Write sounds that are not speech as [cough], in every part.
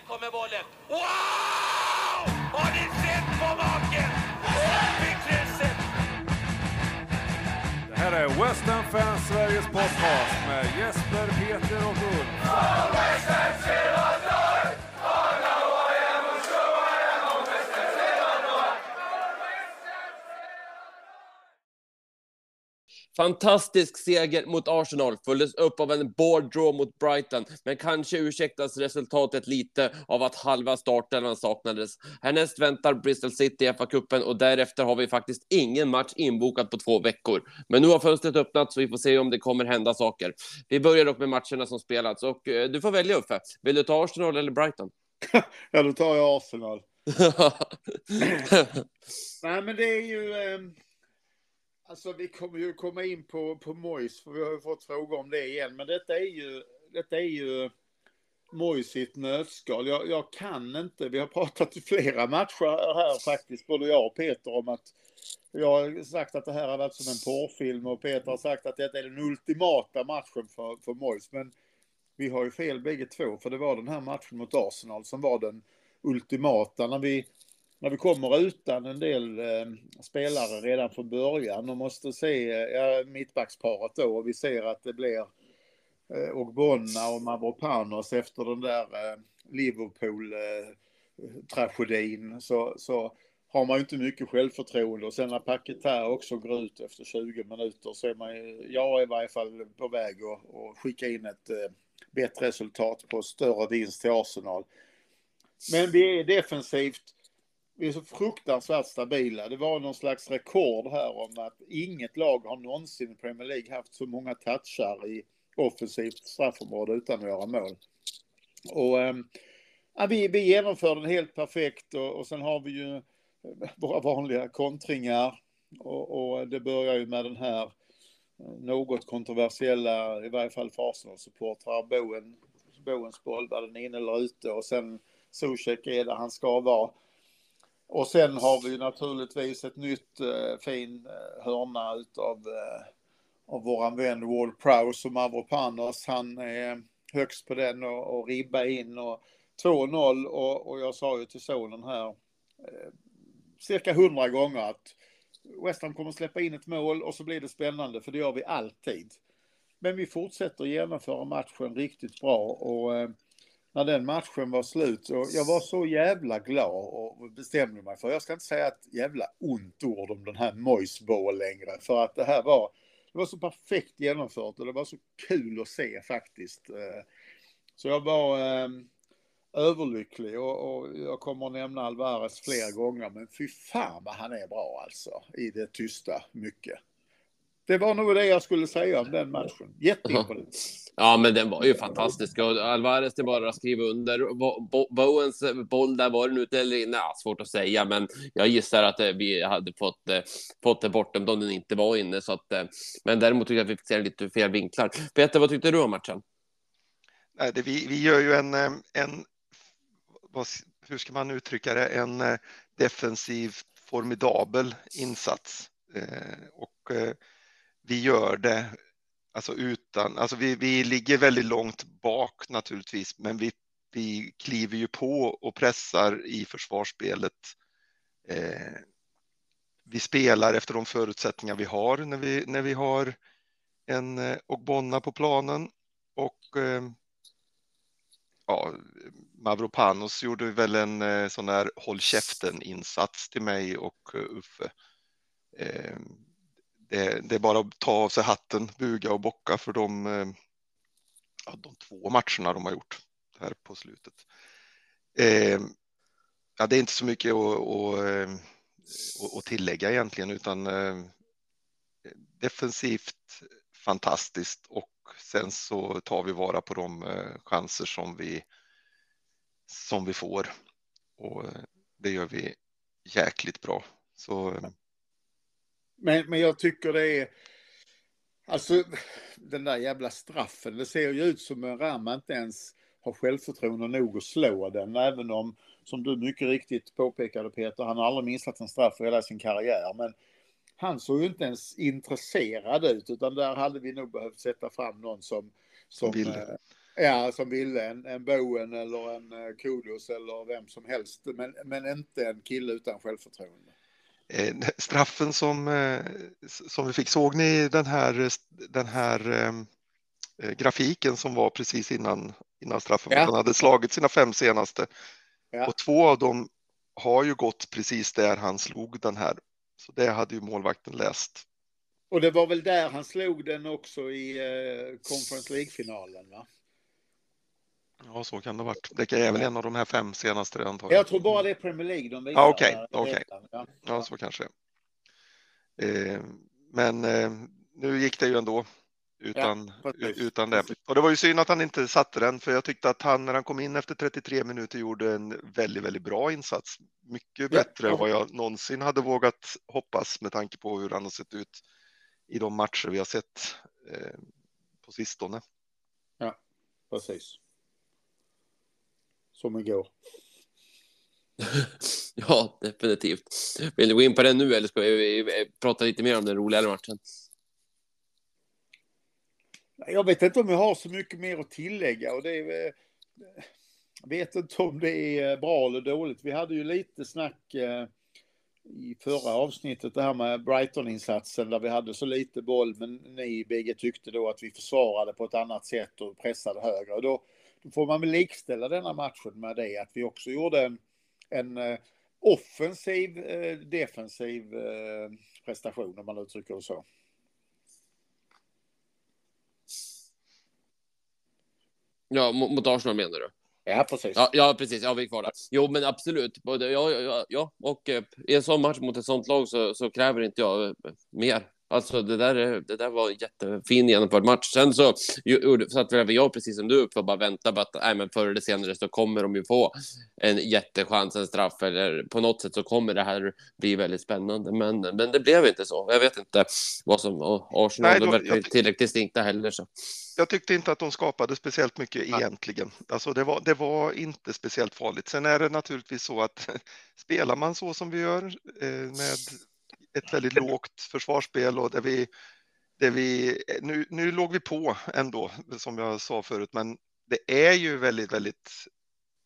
Här kommer bollen. Wow! Har ni sett på maken? Det här är West Ham Fans Sveriges podcast med Jesper, Peter och Ulf. Fantastisk seger mot Arsenal följdes upp av en board draw mot Brighton, men kanske ursäktas resultatet lite av att halva startelvan saknades. Härnäst väntar Bristol City i FA-cupen och därefter har vi faktiskt ingen match inbokad på två veckor. Men nu har fönstret öppnat så vi får se om det kommer hända saker. Vi börjar dock med matcherna som spelats och eh, du får välja Uffe. Vill du ta Arsenal eller Brighton? [laughs] Ja, då tar jag Arsenal. [laughs] Nej, men det är ju... Eh, alltså, vi kommer ju komma in på, på Mois, för vi har ju fått frågor om det igen. Men detta är ju, detta är ju Mois i ett nötskal. Jag, jag kan inte, vi har pratat i flera matcher här faktiskt, både jag och Peter, om att jag har sagt att det här har varit som en porrfilm och Peter har sagt att detta är den ultimata matchen för, för Mois. Men vi har ju fel bägge två, för det var den här matchen mot Arsenal som var den ultimata. När vi, när vi kommer utan en del eh, spelare redan från början och måste se eh, ja, mittbacksparet då och vi ser att det blir eh, Ogbonna och Mavropanos efter den där eh, Liverpool-tragedin eh, så, så har man ju inte mycket självförtroende och sen när Paketa också går ut efter 20 minuter så är man ju, jag är i varje fall på väg att, att skicka in ett eh, bättre resultat på större vinst till Arsenal. Men vi är defensivt, vi är så fruktansvärt stabila. Det var någon slags rekord här om att inget lag har någonsin i Premier League haft så många touchar i offensivt straffområde utan att göra mål. Och äh, vi, vi genomför den helt perfekt och, och sen har vi ju eh, våra vanliga kontringar och, och det börjar ju med den här eh, något kontroversiella, i varje fall för Arsenal-supportrar, Boen, Boens boll, var den inne eller ute och sen Zuzek är där han ska vara. Och sen har vi naturligtvis ett nytt eh, fin eh, hörna utav eh, av våran vän Wall Prowse och Mavropanos. Han är högst på den och, och ribba in och 2-0 och, och jag sa ju till sonen här eh, cirka hundra gånger att West Ham kommer släppa in ett mål och så blir det spännande för det gör vi alltid. Men vi fortsätter genomföra matchen riktigt bra och eh, när den matchen var slut och jag var så jävla glad och bestämde mig för, jag ska inte säga ett jävla ont ord om den här Moisball längre för att det här var, det var så perfekt genomfört och det var så kul att se faktiskt. Eh, så jag var ehm, överlycklig och, och, jag kommer att nämna Alvarez fler gånger men fy fan vad han är bra alltså i det tysta mycket. Det var nog det jag skulle säga om den matchen. Jätteimponerande. Ja, men den var ju fantastisk och Alvarez det bara att skriva under. Bowens boll där var den ute eller inne? Ja, svårt att säga, men jag gissar att eh, vi hade fått eh, fått det bort om den inte var inne så att. Eh, men däremot tycker jag att vi fick se lite fel vinklar. Peter, vad tyckte du om matchen? Nej, det, vi, vi gör ju en, en vad, hur ska man uttrycka det, en defensiv formidabel insats och vi gör det alltså utan, alltså vi, vi ligger väldigt långt bak naturligtvis, men vi, vi kliver ju på och pressar i försvarsspelet. Eh, vi spelar efter de förutsättningar vi har när vi, när vi har en eh, Ogbonna på planen och eh, ja, Mavropanos gjorde väl en eh, sån här håll käften insats till mig och eh, Uffe. Eh, det, det, är bara att ta av sig hatten, buga och bocka för de, eh, ja, de två matcherna de har gjort här på slutet. Eh, ja, det är inte så mycket att, att, eh, att tillägga egentligen, utan eh, defensivt fantastiskt och sen så tar vi vara på de eh, chanser som vi som vi får och det gör vi jäkligt bra. Så men, men jag tycker det är... Alltså, den där jävla straffen, det ser ju ut som en Rama inte ens har självförtroende nog att slå den, även om, som du mycket riktigt påpekade Peter, han har aldrig missat en straff i hela sin karriär. Men han såg ju inte ens intresserad ut, utan där hade vi nog behövt sätta fram någon som, som, vill. Eh, Ja, som ville en, en Bowen eller en uh, Kudos eller vem som helst, men, men inte en kille utan självförtroende. Eh, [laughs] straffen som, eh, som vi fick, såg ni den här, den här eh, grafiken som var precis innan, innan straffen? Ja. Han hade slagit sina fem senaste ja. och två av dem har ju gått precis där han slog den här. Så det hade ju målvakten läst. Och det var väl där han slog den också i Conference League-finalen, va? Ja, så kan det ha varit. Det är väl en av de här fem senaste antagligen. Jag tror bara det är Premier League de visar. Ja, okej, okay, okay. ja. ja, så kanske. Eh, men eh, nu gick det ju ändå utan, ja, utan det. Och det var ju synd att han inte satte den, för jag tyckte att han när han kom in efter 33 minuter gjorde en väldigt, väldigt bra insats. Mycket bättre ja. än vad jag någonsin hade vågat hoppas med tanke på hur han har sett ut i de matcher vi har sett eh, på sistone. Ja, precis. Som igår. [laughs] ja, definitivt. Vill du gå in på den nu eller ska vi prata lite mer om den roligare matchen? Jag vet inte om jag har så mycket mer att tillägga och det är, jag vet inte om det är bra eller dåligt. Vi hade ju lite snack eh, i förra avsnittet det här med Brighton-insatsen där vi hade så lite boll men ni bägge tyckte då att vi försvarade på ett annat sätt och pressade högre. Och då, då får man väl likställa denna matchen med det att vi också gjorde en, en eh, offensiv, eh, defensiv prestation om man uttrycker det så. Ja, mot, Arsenal menar du? Ja, precis. Ja, ja, precis. Ja, vi är kvar där. Jo, men absolut. Både, ja, ja, ja, och eh, i en sån match mot ett sånt lag så, så kräver inte jag eh, mer. Alltså det där, det där var en jättefin genomförd match. Sen så satt väl jag precis som du upp och bara vänta på att nej, men förr eller senare så kommer de ju få en jättechans, en straff eller på något sätt så kommer det här bli väldigt spännande. Men, men det blev inte så. Jag vet inte vad som Arsenal nej, då, verkar jag... tillräckligt distinkta heller. Så. Jag tyckte inte att de skapade speciellt mycket ja. egentligen. Alltså det var, det var inte speciellt farligt. Sen är det naturligtvis så att [laughs] spelar man så som vi gör eh, med ett väldigt lågt försvarsspel och där vi, där vi nu, nu låg vi på ändå, som jag sa förut, men det är ju väldigt, väldigt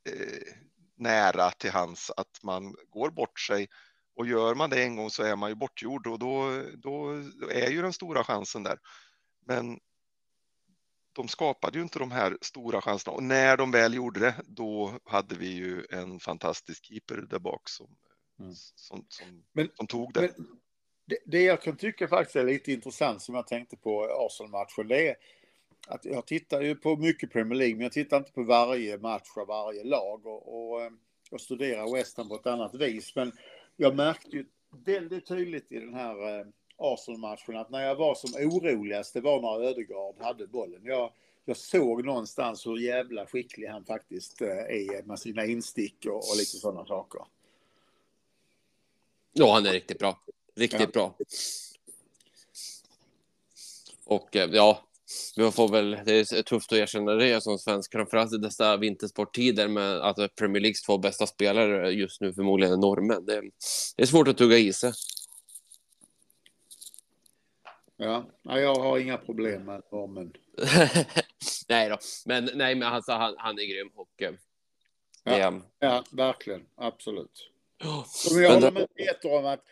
eh, nära till hans att man går bort sig och gör man det en gång så är man ju bortgjord och då, då är ju den stora chansen där. Men de skapade ju inte de här stora chanserna och när de väl gjorde det, då hade vi ju en fantastisk keeper där bak som mm. som, som, men, som tog det. det. det. jag kan tycka faktiskt är lite intressant som jag tänkte på Arsenal-matchen, det är att jag tittar ju på mycket Premier League, men jag tittar inte på varje match av varje lag och, och jag studerar West Ham på ett annat vis. Men jag märkte ju väldigt tydligt i den här eh, Arsenal-matchen att när jag var som oroligast, det var när Ödegaard hade bollen. Jag, jag såg någonstans hur jävla skicklig han faktiskt eh, är med sina instick och, och lite sådana saker. Ja, han är riktigt bra. Riktigt ja. bra. Och eh, ja, vi får väl, det är tufft att erkänna det som svensk, framförallt i dessa vintersporttider med att Premier Leagues två bästa spelare just nu förmodligen är norrmän. Det, det är svårt att tugga i sig. Ja, jag har inga problem med norrmän. [laughs] nej då, men nej, men alltså, han, han är grym och. Eh, ja, ja, verkligen, absolut. Men jag håller med Peter om att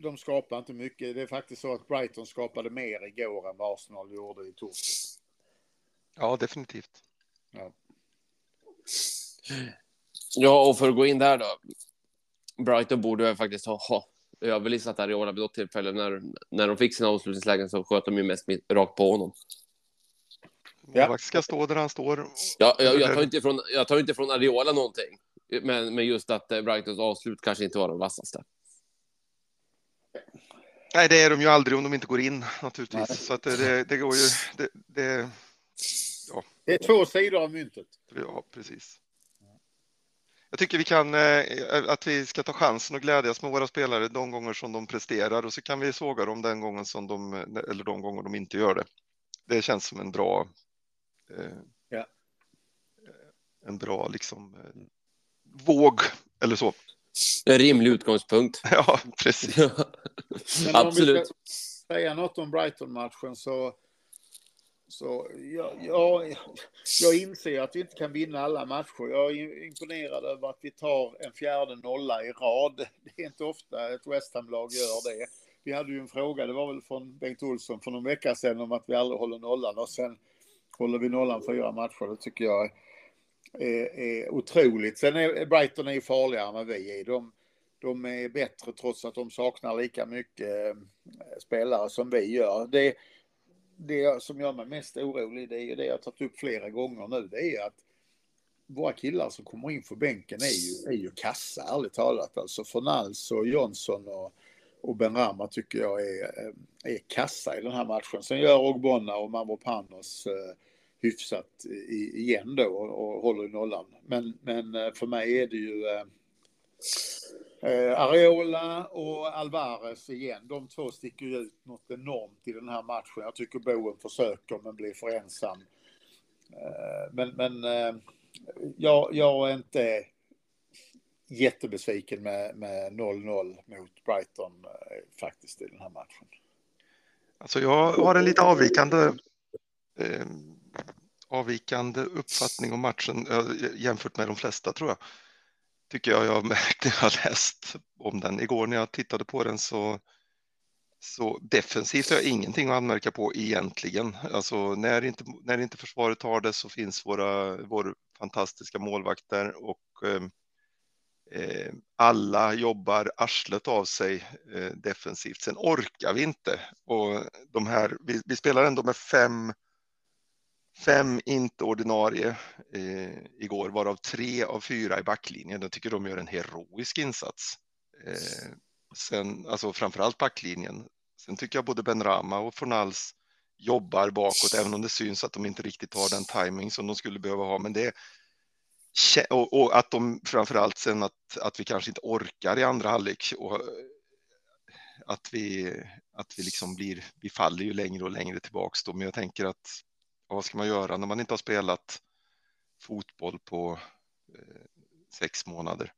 de skapar inte mycket. Det är faktiskt så att Brighton skapade mer igår än vad Arsenal gjorde i torsdags. Ja, definitivt. Ja. ja, och för att gå in där då. Brighton borde faktiskt ha, ha överlistat Ariola vid något tillfälle. När, när de fick sina avslutningslägen så sköt de ju mest rakt på honom. Ja. ska stå där han står. Ja, jag, jag, tar inte ifrån, jag tar inte ifrån Ariola någonting. Men, men just att eh, Brightons avslut kanske inte var de vassaste. Nej, det är de ju aldrig om de inte går in naturligtvis. Nej. Så att det, det går ju. Det, det, ja. det är två sidor av myntet. Ja, precis. Jag tycker vi kan eh, att vi ska ta chansen och glädjas med våra spelare de gånger som de presterar och så kan vi såga dem den gången som de eller de gånger de inte gör det. Det känns som en bra. Eh, ja. En bra liksom våg eller så. En rimlig utgångspunkt. [laughs] Ja, precis. Absolut. säga något om Brighton-matchen så, så ja, ja, jag inser att vi inte kan vinna alla matcher. Jag är imponerad över att vi tar en fjärde nolla i rad. Det är inte ofta ett West Ham-lag gör det. Vi hade ju en fråga, det var väl från Bengt Olsson för någon vecka sedan om att vi aldrig håller nollan och sen håller vi nollan fyra matcher. Det tycker jag är, är otroligt. Sen är Brighton är ju farligare än vad vi är. De, de är bättre trots att de saknar lika mycket eh, spelare som vi gör. Det, det som gör mig mest orolig, det är ju det jag tagit upp flera gånger nu, det är att våra killar som kommer in för bänken är ju, är ju kassa, ärligt talat. Alltså Fornals och Johnson och, och Ben Rama tycker jag är, eh, är kassa i den här matchen. Sen gör Ogbonna och Mavropanos eh, hyfsat igen då och, och håller i nollan. Men, men eh, för mig är det ju eh, eh, Areola och Alvarez igen, de två sticker ju ut något enormt i den här matchen. Jag tycker Boen försöker men blir för ensam. Eh, men men eh, jag, jag är inte jättebesviken med 0-0 mot Brighton eh, faktiskt i den här matchen. Alltså jag har en lite avvikande eh, avvikande uppfattning om matchen eh, jämfört med de flesta tror jag tycker jag jag [laughs] märkt när jag har läst om den. Igår när jag tittade på den så, så defensivt har jag ingenting att anmärka på egentligen. Alltså när inte, när inte försvaret har det så finns våra, vår fantastiska målvakter och ehm, eh, alla jobbar arslet av sig eh, defensivt. Sen orkar vi inte och de här, vi, vi spelar ändå med fem Fem inte ordinarie eh, igår, varav tre av fyra i backlinjen. Jag tycker de gör en heroisk insats. Eh, sen, alltså framförallt backlinjen. Sen tycker jag både Ben Rama och Fornals jobbar bakåt, även om det syns att de inte riktigt har den timing som de skulle behöva ha. Men det och, och att de framförallt sen att, att vi kanske inte orkar i andra halvlek och att vi, att vi liksom blir, vi faller ju längre och längre tillbaks då. Men jag tänker att vad ska man göra när man inte har spelat fotboll på eh, sex månader?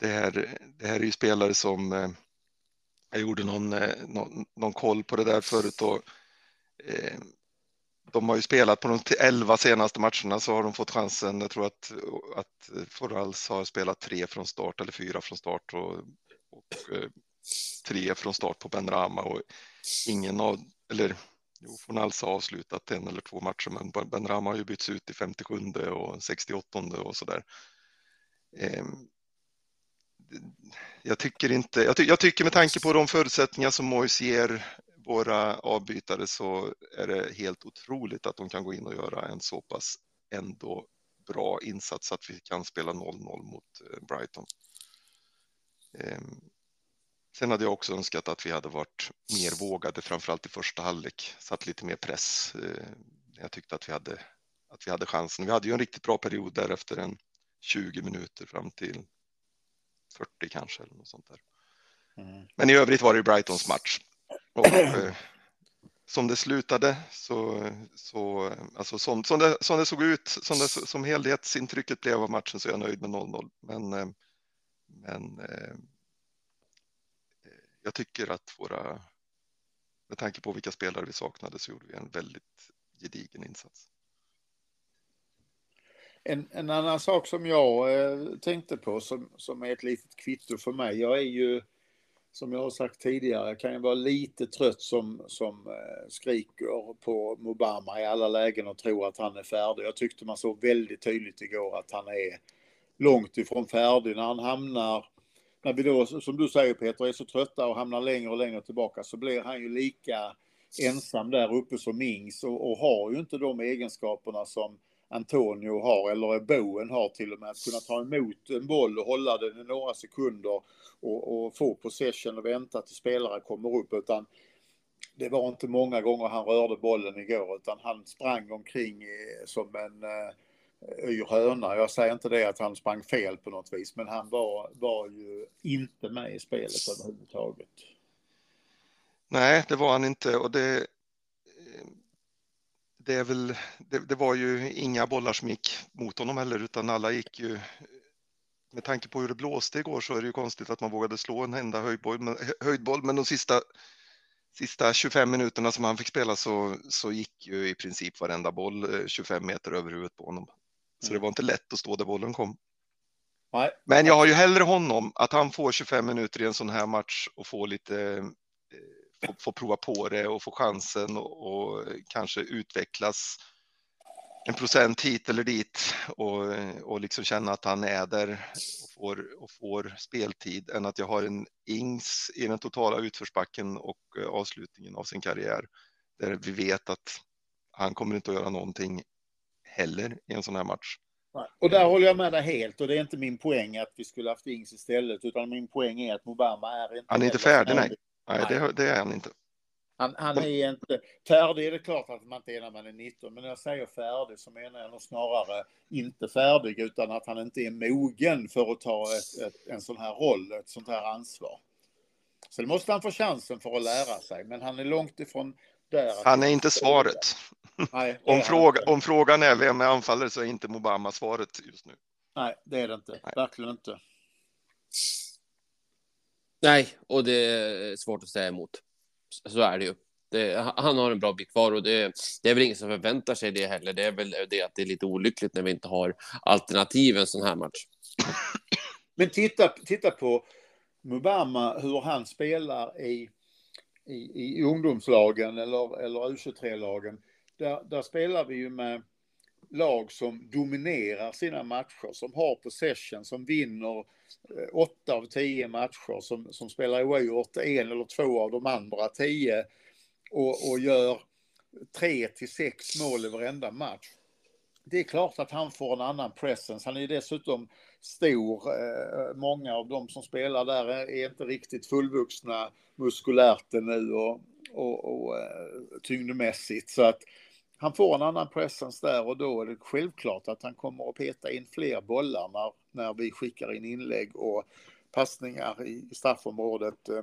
Det här, det här är ju spelare som eh, jag gjorde någon, eh, någon, någon, koll på det där förut och eh, de har ju spelat på de elva senaste matcherna så har de fått chansen. Jag tror att, att Forals har spelat tre från start eller fyra från start och, och eh, tre från start på Ben Rama och ingen av, eller Jo, Fornals har avslutat en eller två matcher, men Ben Rama har ju bytts ut i 57 och 68 och så där. Ehm, jag tycker inte, jag, ty, jag, tycker med tanke på de förutsättningar som Mois ger våra avbytare så är det helt otroligt att de kan gå in och göra en så pass ändå bra insats att vi kan spela 0-0 mot eh, Brighton. Sen hade jag också önskat att vi hade varit mer vågade, framförallt i första halvlek, satt lite mer press. Eh, jag tyckte att vi hade, att vi hade chansen. Vi hade ju en riktigt bra period där efter en 20 minuter fram till 40 kanske eller något sånt där. Mm. Men i övrigt var det Brightons match. Och, eh, som det slutade så, så alltså som, som, det, som det såg ut, som, det, som helhetsintrycket blev av matchen så är jag nöjd med 0-0. Men, eh, men jag tycker att våra, med tanke på vilka spelare vi saknade så gjorde vi en väldigt gedigen insats. En, en annan sak som jag eh, tänkte på som, som är ett litet kvitto för mig. Jag är ju, som jag har sagt tidigare, kan jag vara lite trött som, som eh, skriker på Mobama i alla lägen och tror att han är färdig. Jag tyckte man såg väldigt tydligt igår att han är långt ifrån färdig när han hamnar när vi då, som du säger Peter, är så trötta och hamnar längre och längre tillbaka så blir han ju lika ensam där uppe som Mings och, och har ju inte de egenskaperna som Antonio har eller Boen har till och med. Att kunna ta emot en boll och hålla den i några sekunder och, och få possession och vänta till spelare kommer upp utan det var inte många gånger han rörde bollen igår utan han sprang omkring eh, som en eh, yr höna. Jag säger inte det att han sprang fel på något vis, men han var, var ju inte med i spelet överhuvudtaget. Nej, det var han inte och det, det är väl, det, det, var ju inga bollar som gick mot honom heller, utan alla gick ju med tanke på hur det blåste igår så är det ju konstigt att man vågade slå en enda höjdboll, men, höjdboll, men de sista sista 25 minuterna som han fick spela så, så gick ju i princip varenda boll eh, 25 meter över huvudet på honom. Så det var inte lätt att stå där bollen kom. Nej, Men jag har ju hellre honom, att han får 25 minuter i en sån här match och får lite, eh, få, få prova på det och få chansen och, och kanske utvecklas en procent hit eller dit och, och liksom känna att han är där och får, och får speltid än att jag har en Ings i den totala utförsbacken och eh, avslutningen av sin karriär där vi vet att han kommer inte att göra någonting heller i en sån här match. Och där håller jag med dig helt. Och det är inte min poäng att vi skulle haft Ings istället. Utan min poäng är att Mobama är inte... Han är inte färdig, nej. Nej, Nej. det, det är han inte. Han, han är inte... Färdig är det klart att man inte är när man är 19. Men när jag säger färdig så menar jag nog snarare inte färdig. Utan att han inte är mogen för att ta ett, ett, en sån här roll, ett sånt här ansvar. Så det måste han få chansen för att lära sig. Men han är långt ifrån där. Han är inte svaret. Nej, [laughs] Om, fråga, inte. om frågan är vem är anfallare så är inte Mobama svaret just nu. Nej, det är det inte. Nej. Verkligen inte. Nej, och det är svårt att säga emot. Så är det ju. Det, han har en bra bit kvar och det, det är väl ingen som förväntar sig det heller. Det är väl det att det är lite olyckligt när vi inte har alternativ en sån här match. Men titta, titta på Mubama, hur han spelar i, i, i ungdomslagen eller, eller U23-lagen. Där, där spelar vi ju med lag som dominerar sina matcher, som har possession, som vinner eh, åtta av tio matcher, som, som spelar oavgjort en eller två av de andra tio och, och gör tre till sex mål i varenda match. Det är klart att han får en annan presence. Han är ju dessutom stor. Eh, många av de som spelar där är inte riktigt fullvuxna muskulärt nu och, och, och eh, tyngdmässigt. Så att han får en annan presens där och då är det självklart att han kommer att peta in fler bollar när, när vi skickar in inlägg och passningar i, straffområdet eh,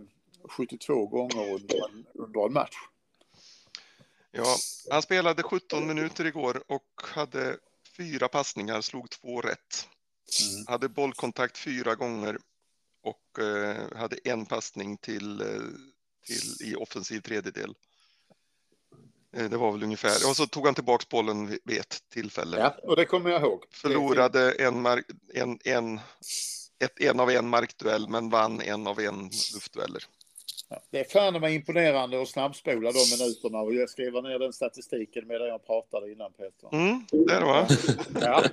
72 gånger under en, under en match. Ja, han spelade 17 minuter igår och hade fyra passningar, slog två rätt. Mm. Hade bollkontakt fyra gånger och eh, hade en passning till, eh, till i offensiv tredjedel. Eh, det var väl ungefär, och så tog han tillbaks bollen vid ett tillfälle. Ja, och det kommer jag ihåg. Förlorade en, mark, en, en, ett, en av en markduell men vann en av en luftdueller. Det är fan mig imponerande att snabbspola de minuterna och jag skriver ner den statistiken medan jag pratade innan Peter. Mm, där var Ja,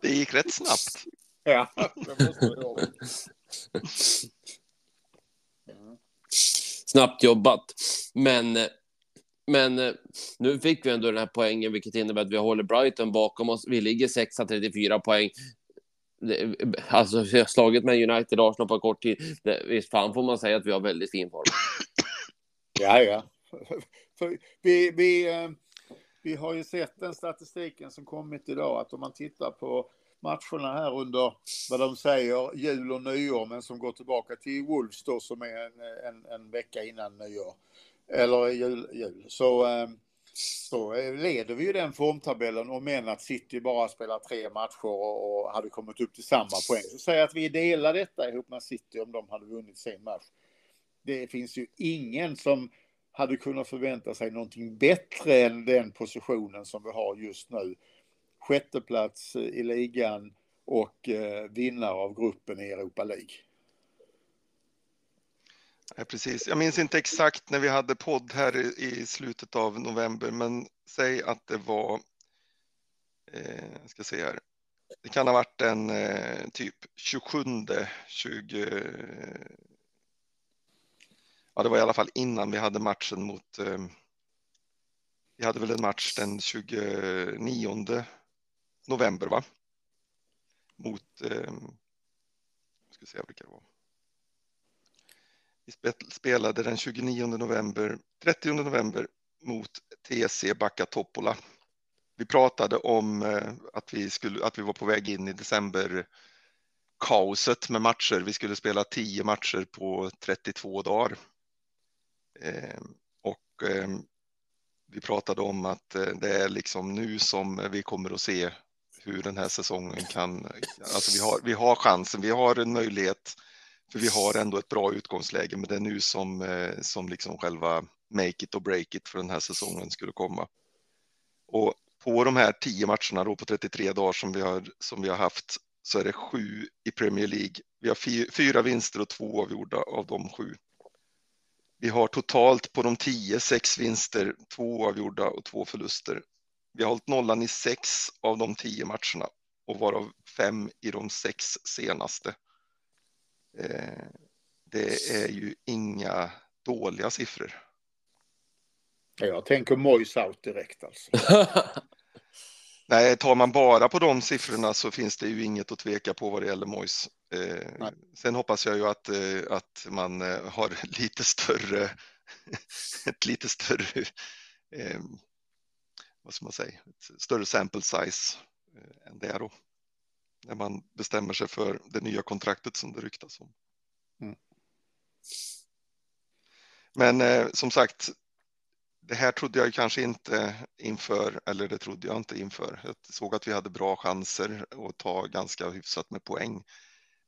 Det gick rätt snabbt. ja det måste. Snabbt jobbat. Men, men nu fick vi ändå den här poängen, vilket innebär att vi håller Brighton bakom oss. Vi ligger 6 34 poäng. Alltså, vi har slagit med United och Arsenal på kort tid. Det, visst fan får man säga att vi har väldigt fin form. [laughs] Ja, ja. [laughs] För vi, vi, eh, vi har ju sett den statistiken som kommit idag att om man tittar på matcherna här under vad de säger jul och nyår men som går tillbaka till Wolves då som är en, en, en vecka innan nyår eller jul, jul. Så, eh, så eh, leder vi ju den formtabellen och menar att City bara spelar tre matcher och, och hade kommit upp till samma poäng. Så säg att vi delar detta ihop med City om de hade vunnit sin match. Det finns ju ingen som hade kunnat förvänta sig någonting bättre än den positionen som vi har just nu. Sjätteplats eh, i ligan och eh, vinnare av gruppen i Europa League. Ja, precis. Jag minns inte exakt när vi hade podd här i, slutet av november, men säg att det var, eh, ska se här, det kan ha varit den eh, typ 27, 20, ja det var i alla fall innan vi hade matchen mot, eh, vi hade väl en match den 29 november va? Mot, eh, ska se vilka det var. Vi spelade den 29 november, 30 november mot TC Backa Toppola. Vi pratade om eh, att vi, skulle, att vi var på väg in i december kaoset med matcher. Vi skulle spela 10 matcher på 32 dagar. Ehm, och ehm, vi pratade om att eh, det är liksom nu som vi kommer att se hur den här säsongen kan, alltså vi har, vi har chansen, vi har en möjlighet för vi har ändå ett bra utgångsläge, men det är nu som, eh, som liksom själva make it och break it för den här säsongen skulle komma. Och på de här tio matcherna då på 33 dagar som vi har, som vi har haft så är det sju i Premier League. Vi har fyra vinster och två avgjorda av de sju. Vi har totalt på de tio sex vinster, två avgjorda och två förluster. Vi har hållit nollan i sex av de tio matcherna och varav fem i de sex senaste. Eh, det är ju inga dåliga siffror. Jag tänker Mois out direkt alltså. [laughs] Nej, tar man bara på de siffrorna så finns det ju inget att tveka på vad det gäller Mois. Eh, sen hoppas jag ju att, eh, att man har [laughs] lite större, [laughs] ett lite större, eh, vad ska man säga, ett större sample size eh, än det då. När man bestämmer sig för det nya kontraktet som det ryktas om. Mm. Men eh, som sagt, det här trodde jag kanske inte inför, eller det trodde jag inte inför. Jag såg att vi hade bra chanser att ta ganska hyfsat med poäng.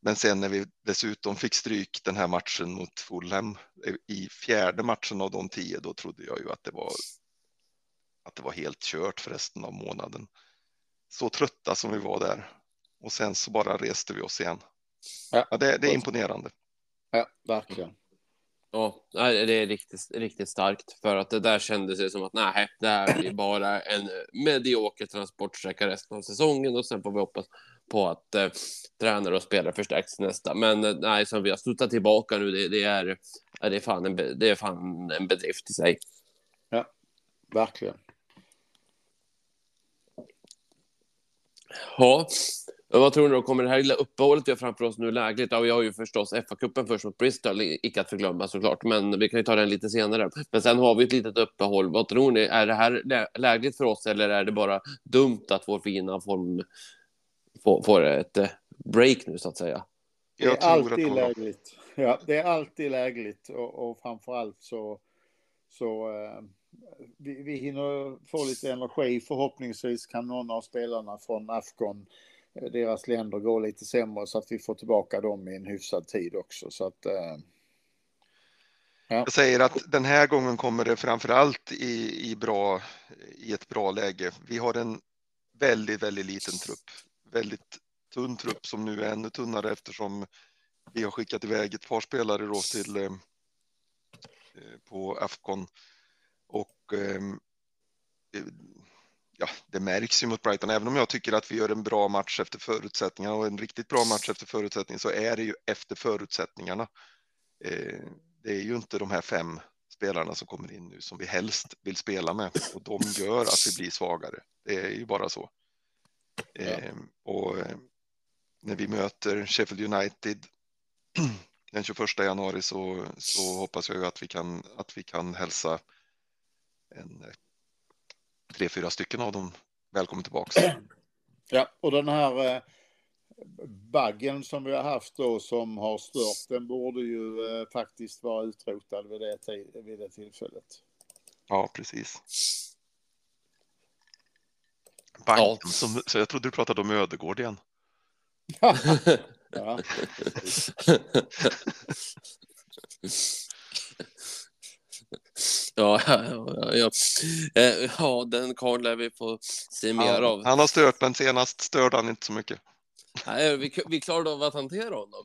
Men sen när vi dessutom fick stryk den här matchen mot Fulham i fjärde matchen av de tio, då trodde jag ju att det var att det var helt kört för resten av månaden. Så trötta som vi var där. Och sen så bara reste vi oss igen. Ja, ja det, det är imponerande. Ja, verkligen. Ja, det är riktigt, riktigt starkt för att det där kändes det som att nej, det här blir bara en medioker transportsträcka resten av säsongen och sen får vi hoppas på att eh, tränare och spelare förstärks nästa. Men eh, nej, som vi har studsat tillbaka nu, det, det, är, det, är fan en, det är fan en bedrift i sig. Ja, verkligen. Ja, vad tror ni då? Kommer det här lilla uppehållet vi har framför oss nu lägligt? Ja, vi har ju förstås FA-cupen först mot Bristol, icke att förglömma såklart, men vi kan ju ta den lite senare. Men sen har vi ett litet uppehåll. Vad tror ni? Är det här lägligt för oss eller är det bara dumt att vår fina form får, får ett eh, break nu så att säga? Det är alltid lägligt. Ja, det är alltid lägligt och, och framför allt så, så eh, vi, vi hinner få lite energi. Förhoppningsvis kan någon av spelarna från Afghan Eh, Eh, deras länder går lite sämre så att vi får tillbaka dem i en hyfsad tid också. Så att, eh, ja. Jag säger att den här gången kommer det framför allt i, i, bra, i ett bra läge. Vi har en väldigt, väldigt liten trupp. Väldigt tunn trupp som nu är ännu tunnare eftersom vi har skickat iväg ett par spelare då till eh, eh på Afcon. Och eh, ja, det märks ju mot Brighton. Även om jag tycker att vi gör en bra match efter förutsättningarna och en riktigt bra match efter förutsättningarna så är det ju efter förutsättningarna. Eh, det är ju inte de här fem spelarna som kommer in nu som vi helst vill spela med och de gör att vi blir svagare. Det är ju bara så. Eh, och eh, när vi möter Sheffield United [clears throat] den 21 januari så, så hoppas jag ju att vi kan, att vi kan hälsa en tre, fyra stycken av dem välkommen tillbaks. [clears throat] Ja, och den här eh, baggen som vi har haft då som har stört, den borde ju eh, faktiskt vara utrotad vid det, vid det tillfället. Ja, precis. Baggen, ja. som, så jag trodde du pratade om Ödegård igen. [laughs] ja. [laughs] [laughs] Ja, [laughs] ja, ja, eh, ja. den karln lär vi få se mer av. Han har stört, men senast störde han inte så mycket. Nej, vi, vi klarade av att hantera honom.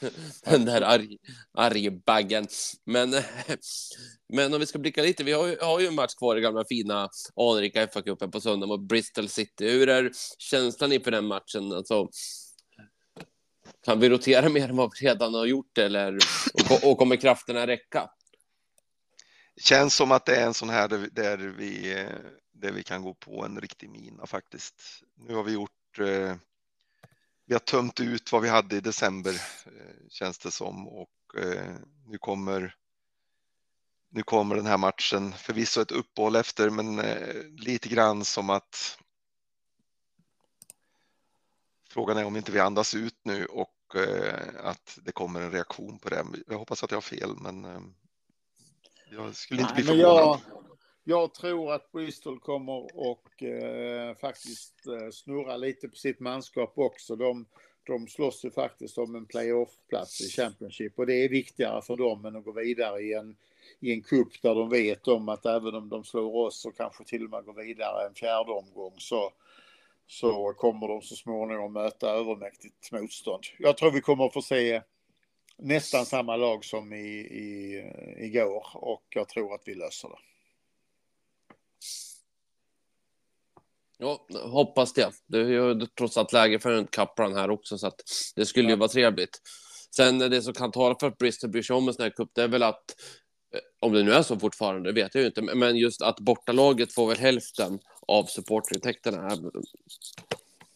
[laughs] Den där arg, argbaggen. Men, [laughs] men om vi ska blicka lite, vi har ju, har ju en match kvar i gamla fina anrika FA-cupen på söndag mot Bristol City. Hur är känslan inför den matchen? Alltså, kan vi rotera mer än vad vi redan har gjort eller, och, och kommer krafterna räcka? Känns som att det är en sån här där, där, vi, där vi kan gå på en riktig mina faktiskt. Nu har vi gjort, eh, vi har tömt ut vad vi hade i december eh, känns det som och eh, nu kommer nu kommer den här matchen, förvisso ett uppehåll efter, men eh, lite grann som att Frågan är om inte vi andas ut nu och eh, att det kommer en reaktion på det. Jag hoppas att jag har fel, men eh, jag skulle inte Nej, bli förvånad. Jag, jag, tror att Bristol kommer och eh, faktiskt eh, snurra lite på sitt manskap också. De, de slåss ju faktiskt om en playoff-plats i Championship och det är viktigare för dem än att gå vidare i en, i en cup där de vet om att även om de slår oss och kanske till och med går vidare en fjärde omgång så, så kommer de så småningom möta övermäktigt motstånd. Jag tror vi kommer att få se nästan samma lag som i, i, igår och jag tror att vi löser det. Ja, hoppas det. Det är ju trots allt läge för en Kaplan här också, så att det skulle ju vara trevligt. Sen det som kan tala för att Bristol bryr sig om en sån här cup, det är väl att eh, om det nu är så fortfarande, det vet jag ju inte, men just att bortalaget får väl hälften av supporterintäkterna.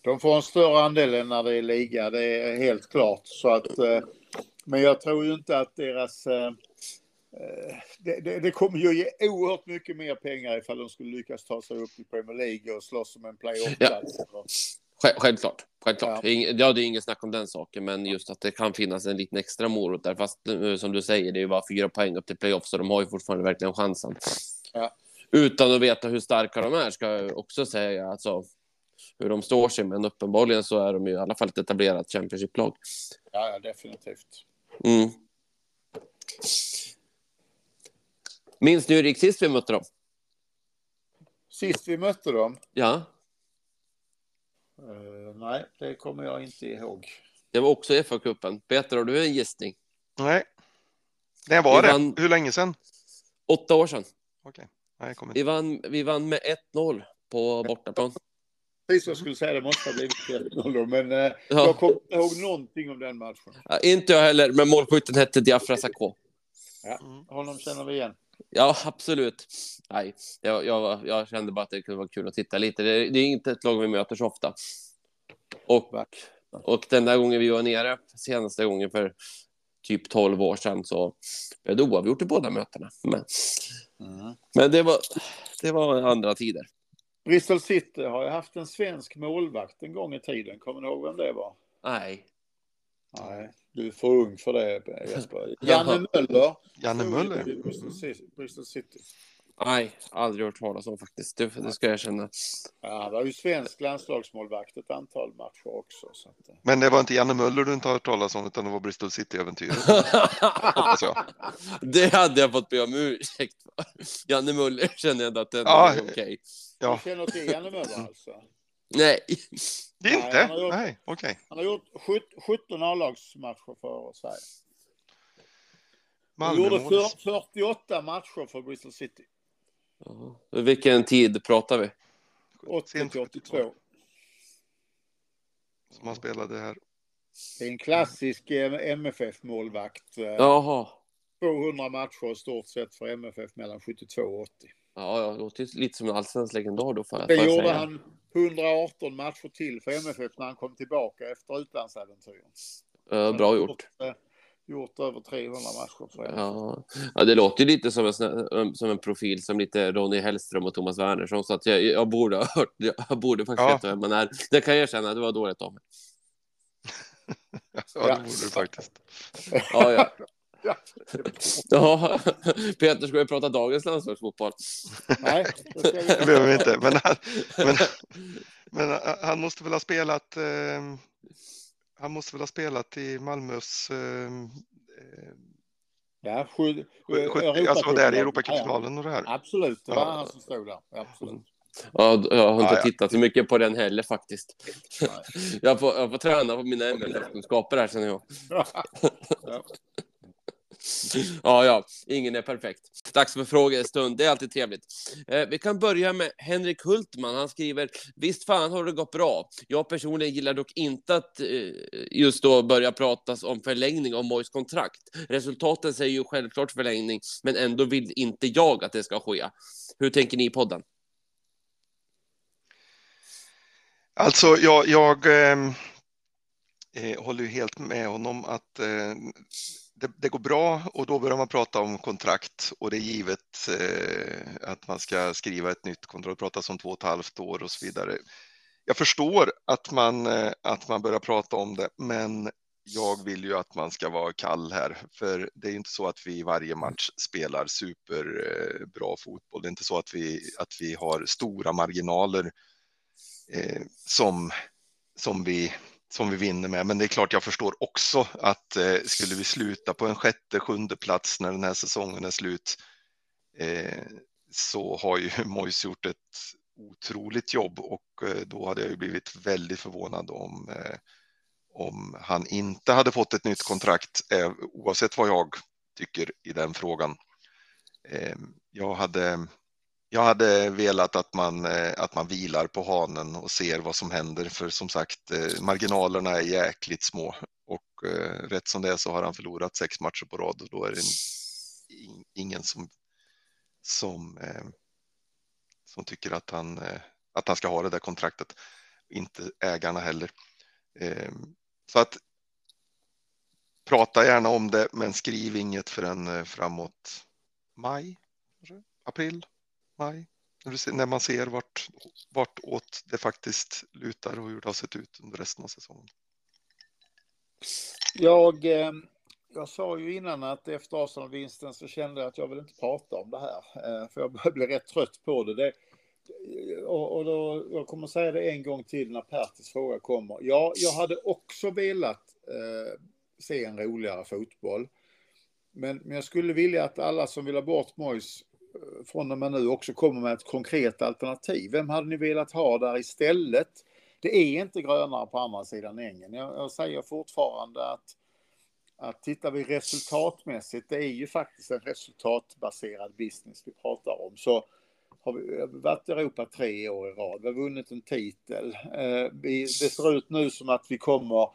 De får en större andel än när det är liga, det är helt klart. Så att, eh, men jag tror ju inte att deras eh, Eh, det, det, det, kommer ju ge oerhört mycket mer pengar ifall de skulle lyckas ta sig upp i Premier League och slåss om en playoff-plats. Ja. Självklart, självklart. Ja. ja, det är inget snack om den saken, men just att det kan finnas en liten extra morot där. Fast eh, som du säger, det är ju bara fyra poäng upp till playoff, så de har ju fortfarande verkligen chansen. Ja. Utan att veta hur starka de är, ska jag också säga. Alltså, hur de står sig, men uppenbarligen så är de ju i alla fall ett etablerat Championship-lag. Ja, ja, definitivt. Mm. Minns du hur det gick sist vi mötte dem? Sist vi mötte dem? Ja. Uh, nej, det kommer jag inte ihåg. Det var också FA-cupen. Peter, har du en gissning? Nej. När var vi det? Vann... Hur länge sedan? Åtta år sedan. Okej. Nej, kommer vi, vann, vi vann med 1-0 på bortaplan. Precis jag skulle säga, det måste ha blivit 1-0 [laughs] men eh, ja. jag kommer inte ihåg någonting om den matchen. Ja, inte jag heller, men målskytten hette Diafra Sakho. Ja, honom känner vi igen. Ja, absolut. Nej, jag, jag, jag, kände bara att det kunde vara kul att titta lite. Det, det är inte ett lag vi möter så ofta. Och, och den där gången vi var nere, senaste gången för typ 12 år sedan, så blev det oavgjort i båda mötena. Men, mm. men det, var, det var andra tider. Bristol City har ju haft en svensk målvakt en gång i tiden. Kommer ni ihåg vem det var? Nej. Nej. Du är för ung för det Jesper. [laughs] Janne Möller. Janne Möller? Bristol City. Nej, aldrig hört talas om faktiskt. Det, det ska jag känna. Ja, det var ju svensk landslagsmålvakt ett antal matcher också. Så att... Eh. Men det var inte Janne Möller du inte har hört talas om, utan det var Bristol City-äventyret. [laughs] det hade jag fått be om ursäkt för. Janne Möller känner jag att den ja, är okej. Okay. Ja. Du känner till Janne Möller alltså? Nej. Det är inte? Nej, gjort, Nej Okay. Han har gjort 17 A-lagsmatcher för Sverige. Han gjorde 48 matcher för Bristol City. Uh, vilken tid pratar vi? 80 till 82. Som han spelade här. Det är en klassisk MFF-målvakt. Eh, Jaha. 200 matcher i stort sett för MFF mellan 72 och 80. Ja, det låter lite som en allsvensk legendar då. För, det gjorde säga. han 118 matcher till för MFF när han kom tillbaka efter utlandsäventyren. Uh, bra gjort. Gjort, eh, gjort över 300 matcher för. Ja. ja, det låter lite som en, som en profil som lite Ronny Hellström och Thomas Wernersson. Så att jag, jag borde ha hört, jag borde faktiskt ja. veta vem man är. Det kan jag erkänna, det var dåligt av mig. [laughs] ja, det borde du faktiskt. ja, ja. Ja. Peter, ska vi prata dagens landslagsfotboll? Nej, det behöver vi inte. Men han, men, men han måste väl ha spelat. Eh, han måste väl ha spelat i Malmös. Eh, ja, sju, sju, alltså där i Europacupfinalen och det här. Absolut, det var ja. han som stod där. Absolut. Ja, jag har inte ja, tittat så mycket på den heller faktiskt. Jag får, jag får träna på mina MFF-kunskaper här känner jag. [laughs] Ja. [laughs] ja, ja, ingen är perfekt. Dags för frågestund, det är alltid trevligt. Eh, vi kan börja med Henrik Hultman. Han skriver, visst fan har det gått bra. Jag personligen gillar dock inte att eh, just då börja pratas om förlängning av Mois kontrakt. Resultaten säger ju självklart förlängning, men ändå vill inte jag att det ska ske. Hur tänker ni i podden? Alltså, jag, jag eh, eh håller ju helt med honom att eh, det, det, går bra och då börjar man prata om kontrakt och det är givet eh, att man ska skriva ett nytt kontrakt, pratas om två och ett halvt år och så vidare. Jag förstår att man, eh, att man börjar prata om det, men jag vill ju att man ska vara kall här, för det är inte så att vi i varje match spelar superbra eh, fotboll. Det är inte så att vi, att vi har stora marginaler eh, som, som vi som vi vinner med. Men det är klart, jag förstår också att eh, skulle vi sluta på en sjätte, sjunde plats när den här säsongen är slut eh, så har ju [laughs] Mois gjort ett otroligt jobb och eh, då hade jag ju blivit väldigt förvånad om, eh, om han inte hade fått ett nytt kontrakt eh, oavsett vad jag tycker i den frågan. Eh, jag hade, jag hade velat att man, eh, att man vilar på hanen och ser vad som händer för som sagt eh, marginalerna är jäkligt små och eh, rätt som det är så har han förlorat sex matcher på rad och då är det ingen som, som som tycker att han, att han ska ha det där kontraktet. Inte ägarna heller. Ehm, så att prata gärna om det, men skriv inget förrän framåt maj, april, maj. När man ser vart, vart åt det faktiskt lutar och hur det har sett ut under resten av säsongen. Jag, eh, jag sa ju innan att efter Arsenal-vinsten så kände jag att jag vill inte prata om det här. Eh, för jag börjar bli rätt trött på det. det och, och då, jag kommer säga det en gång till när Pertis fråga kommer. Ja, jag hade också velat eh, se en roligare fotboll. Men, men jag skulle vilja att alla som vill ha bort Mois från och med nu också kommer med ett konkret alternativ. Vem hade ni velat ha där istället? Det är inte grönare på andra sidan ängen. Jag, jag säger fortfarande att att tittar vi resultatmässigt, det är ju faktiskt en resultatbaserad business vi pratar om, så har vi varit i Europa tre år i rad. Vi har vunnit en titel. Eh, det ser ut nu som att vi kommer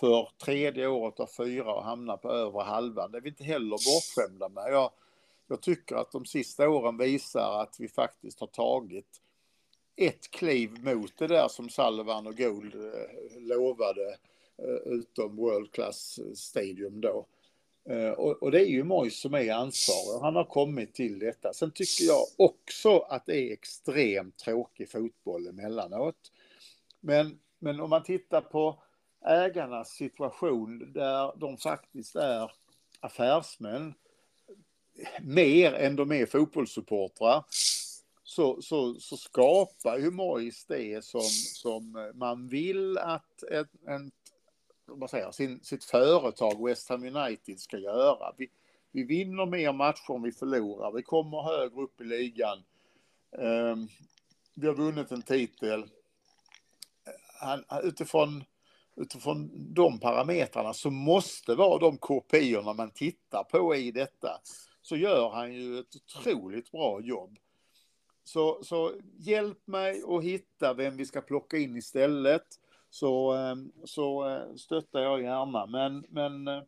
för tredje året av fyra och hamna på övre halvan. Det är vi inte heller bortskämda med. Jag, jag tycker att de sista åren visar att vi faktiskt har tagit ett kliv mot det där som Salvan och Gold eh, lovade eh, utom World Class Stadium då. Eh, och, det är ju Mois som är ansvarig. Han har kommit till detta. Sen tycker jag också att det är extremt tråkig fotboll emellanåt. Men, men om man tittar på ägarnas situation där de faktiskt är affärsmän mer än de är fotbollssupportrar så, så, så skapar ju Mois det som, som man vill att ett, en vad säger, sin, sitt företag West Ham United ska göra. Vi, vi vinner mer matcher än vi förlorar. Vi kommer högre upp i ligan. Um, vi har vunnit en titel. Han, utifrån, utifrån de parametrarna så måste vara de kopiorna man tittar på i detta så gör han ju ett otroligt bra jobb. Så, så hjälp mig att hitta vem vi ska plocka in istället så, ehm, så eh, stöttar jag gärna. Men, men eh,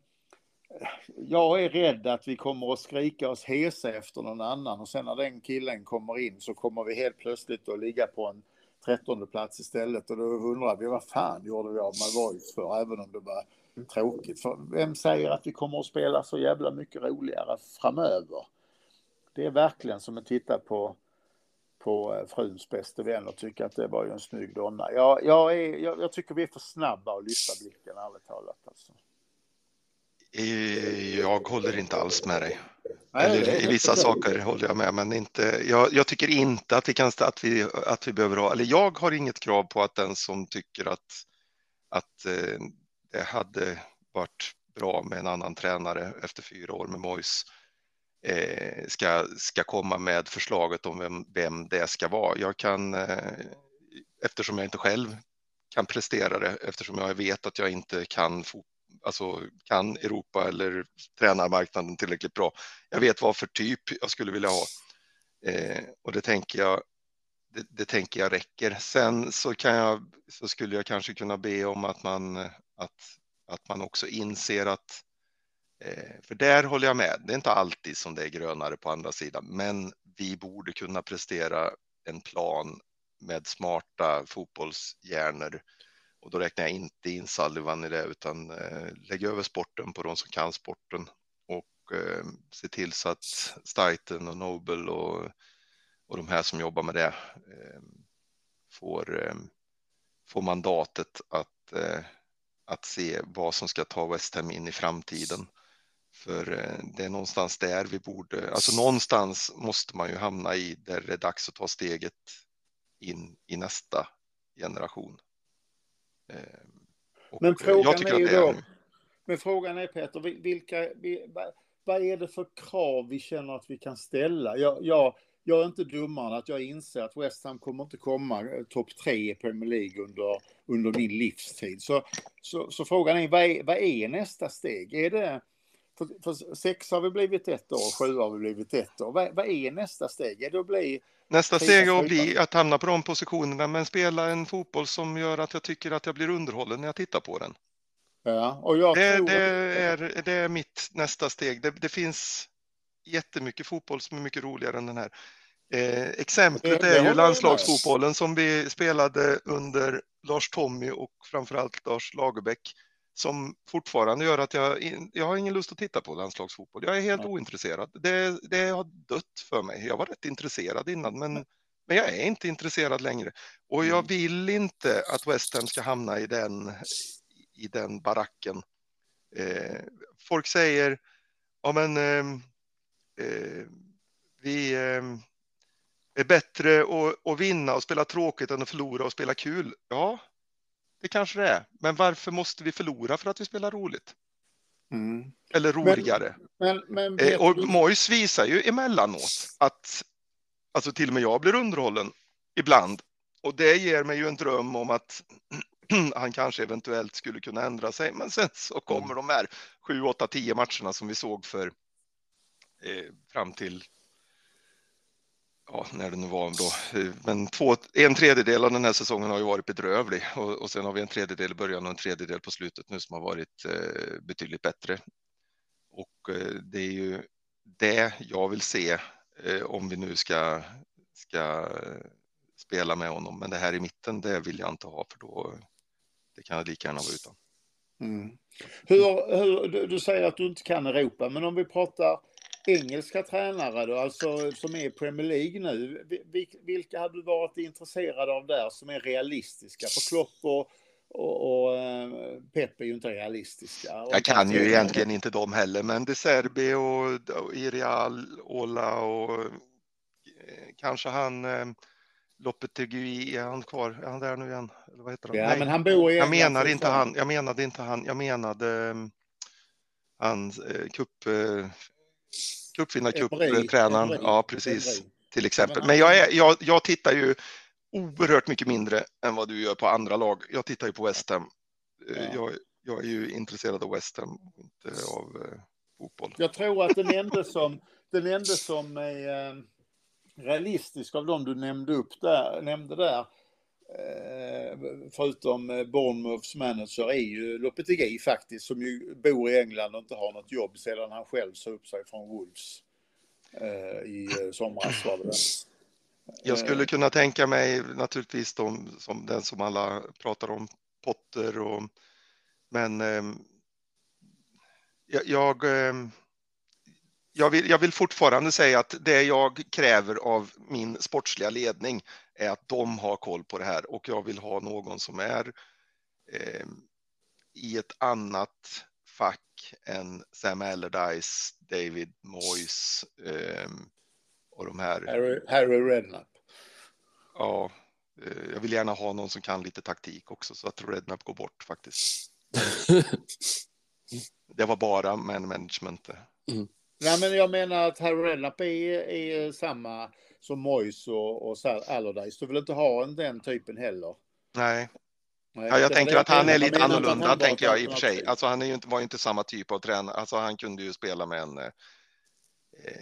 jag är rädd att vi kommer att skrika oss hesa efter någon annan och sen när den killen kommer in så kommer vi helt plötsligt att ligga på en trettonde plats istället och då undrar vi vad fan gjorde vi av My Voice för även om det var tråkigt. För vem säger att vi kommer att spela så jävla mycket roligare framöver? Det är verkligen som att titta på på eh, fruns bästa vän och tycker att det var ju en snygg donna. Jag, jag, är, jag, jag tycker vi är för snabba att lyfta blicken, ärligt talat. Alltså. Jag håller inte alls med dig. Nej, eller, I vissa saker håller jag med, men inte. Jag, jag, tycker inte att vi kan att vi att vi behöver ha. Eller jag har inget krav på att den som tycker att att eh, det hade varit bra med en annan tränare efter fyra år med Mois eh, ska, ska komma med förslaget om vem, vem det ska vara. Jag kan, eh, eftersom jag inte själv kan prestera det, eftersom jag vet att jag inte kan, alltså, kan Europa eller tränarmarknaden tillräckligt bra. Jag vet vad för typ jag skulle vilja ha eh, och det tänker jag det, det, tänker jag räcker. Sen så, kan jag, så skulle jag kanske kunna be om att man, att, att man också inser att eh, för där håller jag med. Det är inte alltid som det är grönare på andra sidan, men vi borde kunna prestera en plan med smarta fotbollshjärnor. Och då räknar jag inte in Sullivan i det, utan eh, lägg över sporten på de som kan sporten och eh, se till så att Stighten och Nobel och, och de här som jobbar med det får, får mandatet att, att se vad som ska ta West Ham in i framtiden. För eh, det är någonstans där vi borde, alltså någonstans måste man ju hamna i där det är dags att ta steget in i nästa generation. Och Men eh, frågan är ju då- är, Men frågan är Peter, vi- vilka, vi, vad, vad är det för krav vi känner att vi kan ställa? Jag, jag, jag är inte dummare att jag inser att West Ham kommer inte komma eh, topp tre i Premier League under, under min livstid. Så, så, så frågan är vad, är, vad är nästa steg? Är det, för, för sex har vi blivit ett år, sju har vi blivit ett år. Vad, vad är nästa steg? Är det att bli nästa steg är att, bli, att hamna på de positionerna men spela en fotboll som gör att jag tycker att jag blir underhållen när jag tittar på den. Ja, och jag Det, tror... det, är, det är mitt nästa steg. Det, det finns jättemycket fotboll som är mycket roligare än den här. Eh, exemplet Det- det är ju landslagsfotbollen som vi spelade under Lars Tommy och framförallt Lars Lagerbäck som fortfarande gör att jag, in, jag har ingen lust att titta på landslagsfotboll. Jag är helt Nej. ointresserad. Det, det har dött för mig. Jag var rätt intresserad innan, men, men jag är inte intresserad längre. Och jag Mm. vill inte att West Ham ska hamna i den, i den baracken. Eh, folk säger, ja men eh, vi eh, är bättre att, vinna och spela tråkigt än att förlora och spela kul. Ja, det kanske det är. Men varför måste vi förlora för att vi spelar roligt? Mm. Eller roligare? Men, men Eh, och Moyes visar ju emellanåt att alltså till och med jag blir underhållen ibland. Och det ger mig ju en dröm om att [clears throat] han kanske eventuellt skulle kunna ändra sig. Men sen så kommer de här 7, 8, 10 matcherna som vi såg för eh, Eh, fram till ja, när det nu var då. Eh, men två, en tredjedel av den här säsongen har ju varit bedrövlig och, och sen har vi en tredjedel i början och en tredjedel på slutet nu som har varit eh, betydligt bättre. Och eh, det är ju det jag vill se eh, om vi nu ska, ska spela med honom. Men det här i mitten, det vill jag inte ha för då det kan jag lika gärna vara utan. Mm. Hur, hur, du, du säger att du inte kan Europa, men om vi pratar engelska tränare då, alltså som är i Premier League nu, vi- vi- vilka hade du varit intresserad av där som är realistiska? För Klopp och, och, och eh, Pep är ju inte realistiska. Jag kan ju egentligen inte dem heller, men De Serbi och, och Irial, Ola och eh, kanske han eh, Lopetegui, är han kvar? Är han där nu igen? Eller vad heter han? Ja, Nej, men han bor i jag menar inte han. Jag menade inte han. Jag menade han eh, cup, eh, cupvinnarcuptränaren. Emery, Ja, precis. Till exempel. men jag, är, jag, jag tittar ju oerhört mycket mindre än vad du gör på andra lag. Jag tittar ju på West Ham. Eh, Ja. Jag, jag är ju intresserad av West Ham, inte av eh, fotboll. Jag tror att den enda som, den enda som är eh, realistisk av dem du nämnde upp där, nämnde där, eh, förutom eh, Bournemouths manager, är ju Lopetegui faktiskt, som ju bor i England och inte har något jobb sedan han själv sa upp sig från Wolves eh, i eh, somras var det väl. Jag skulle kunna tänka mig naturligtvis de, som den som alla pratar om, Potter och men ehm, jag, jag, ehm, jag, vill, jag vill fortfarande säga att det jag kräver av min sportsliga ledning är att de har koll på det här och jag vill ha någon som är ehm, i ett annat fack än Sam Allardyce, David Moyes ehm, och de här. Harry, Harry Redknapp. Ja, eh, jag vill gärna ha någon som kan lite taktik också så att Redknapp går bort faktiskt. [laughs] Det var bara man management. Nej, men jag menar att Harry Redknapp är, är samma som Moyes och, och Allardyce. Du vill inte ha en den typen heller. Nej, Nej, ja, jag tänker att han är lite annorlunda, han tänker jag i och för sig. Alltså han är ju inte, var ju inte samma typ av tränare. Alltså han kunde ju spela med en... eh,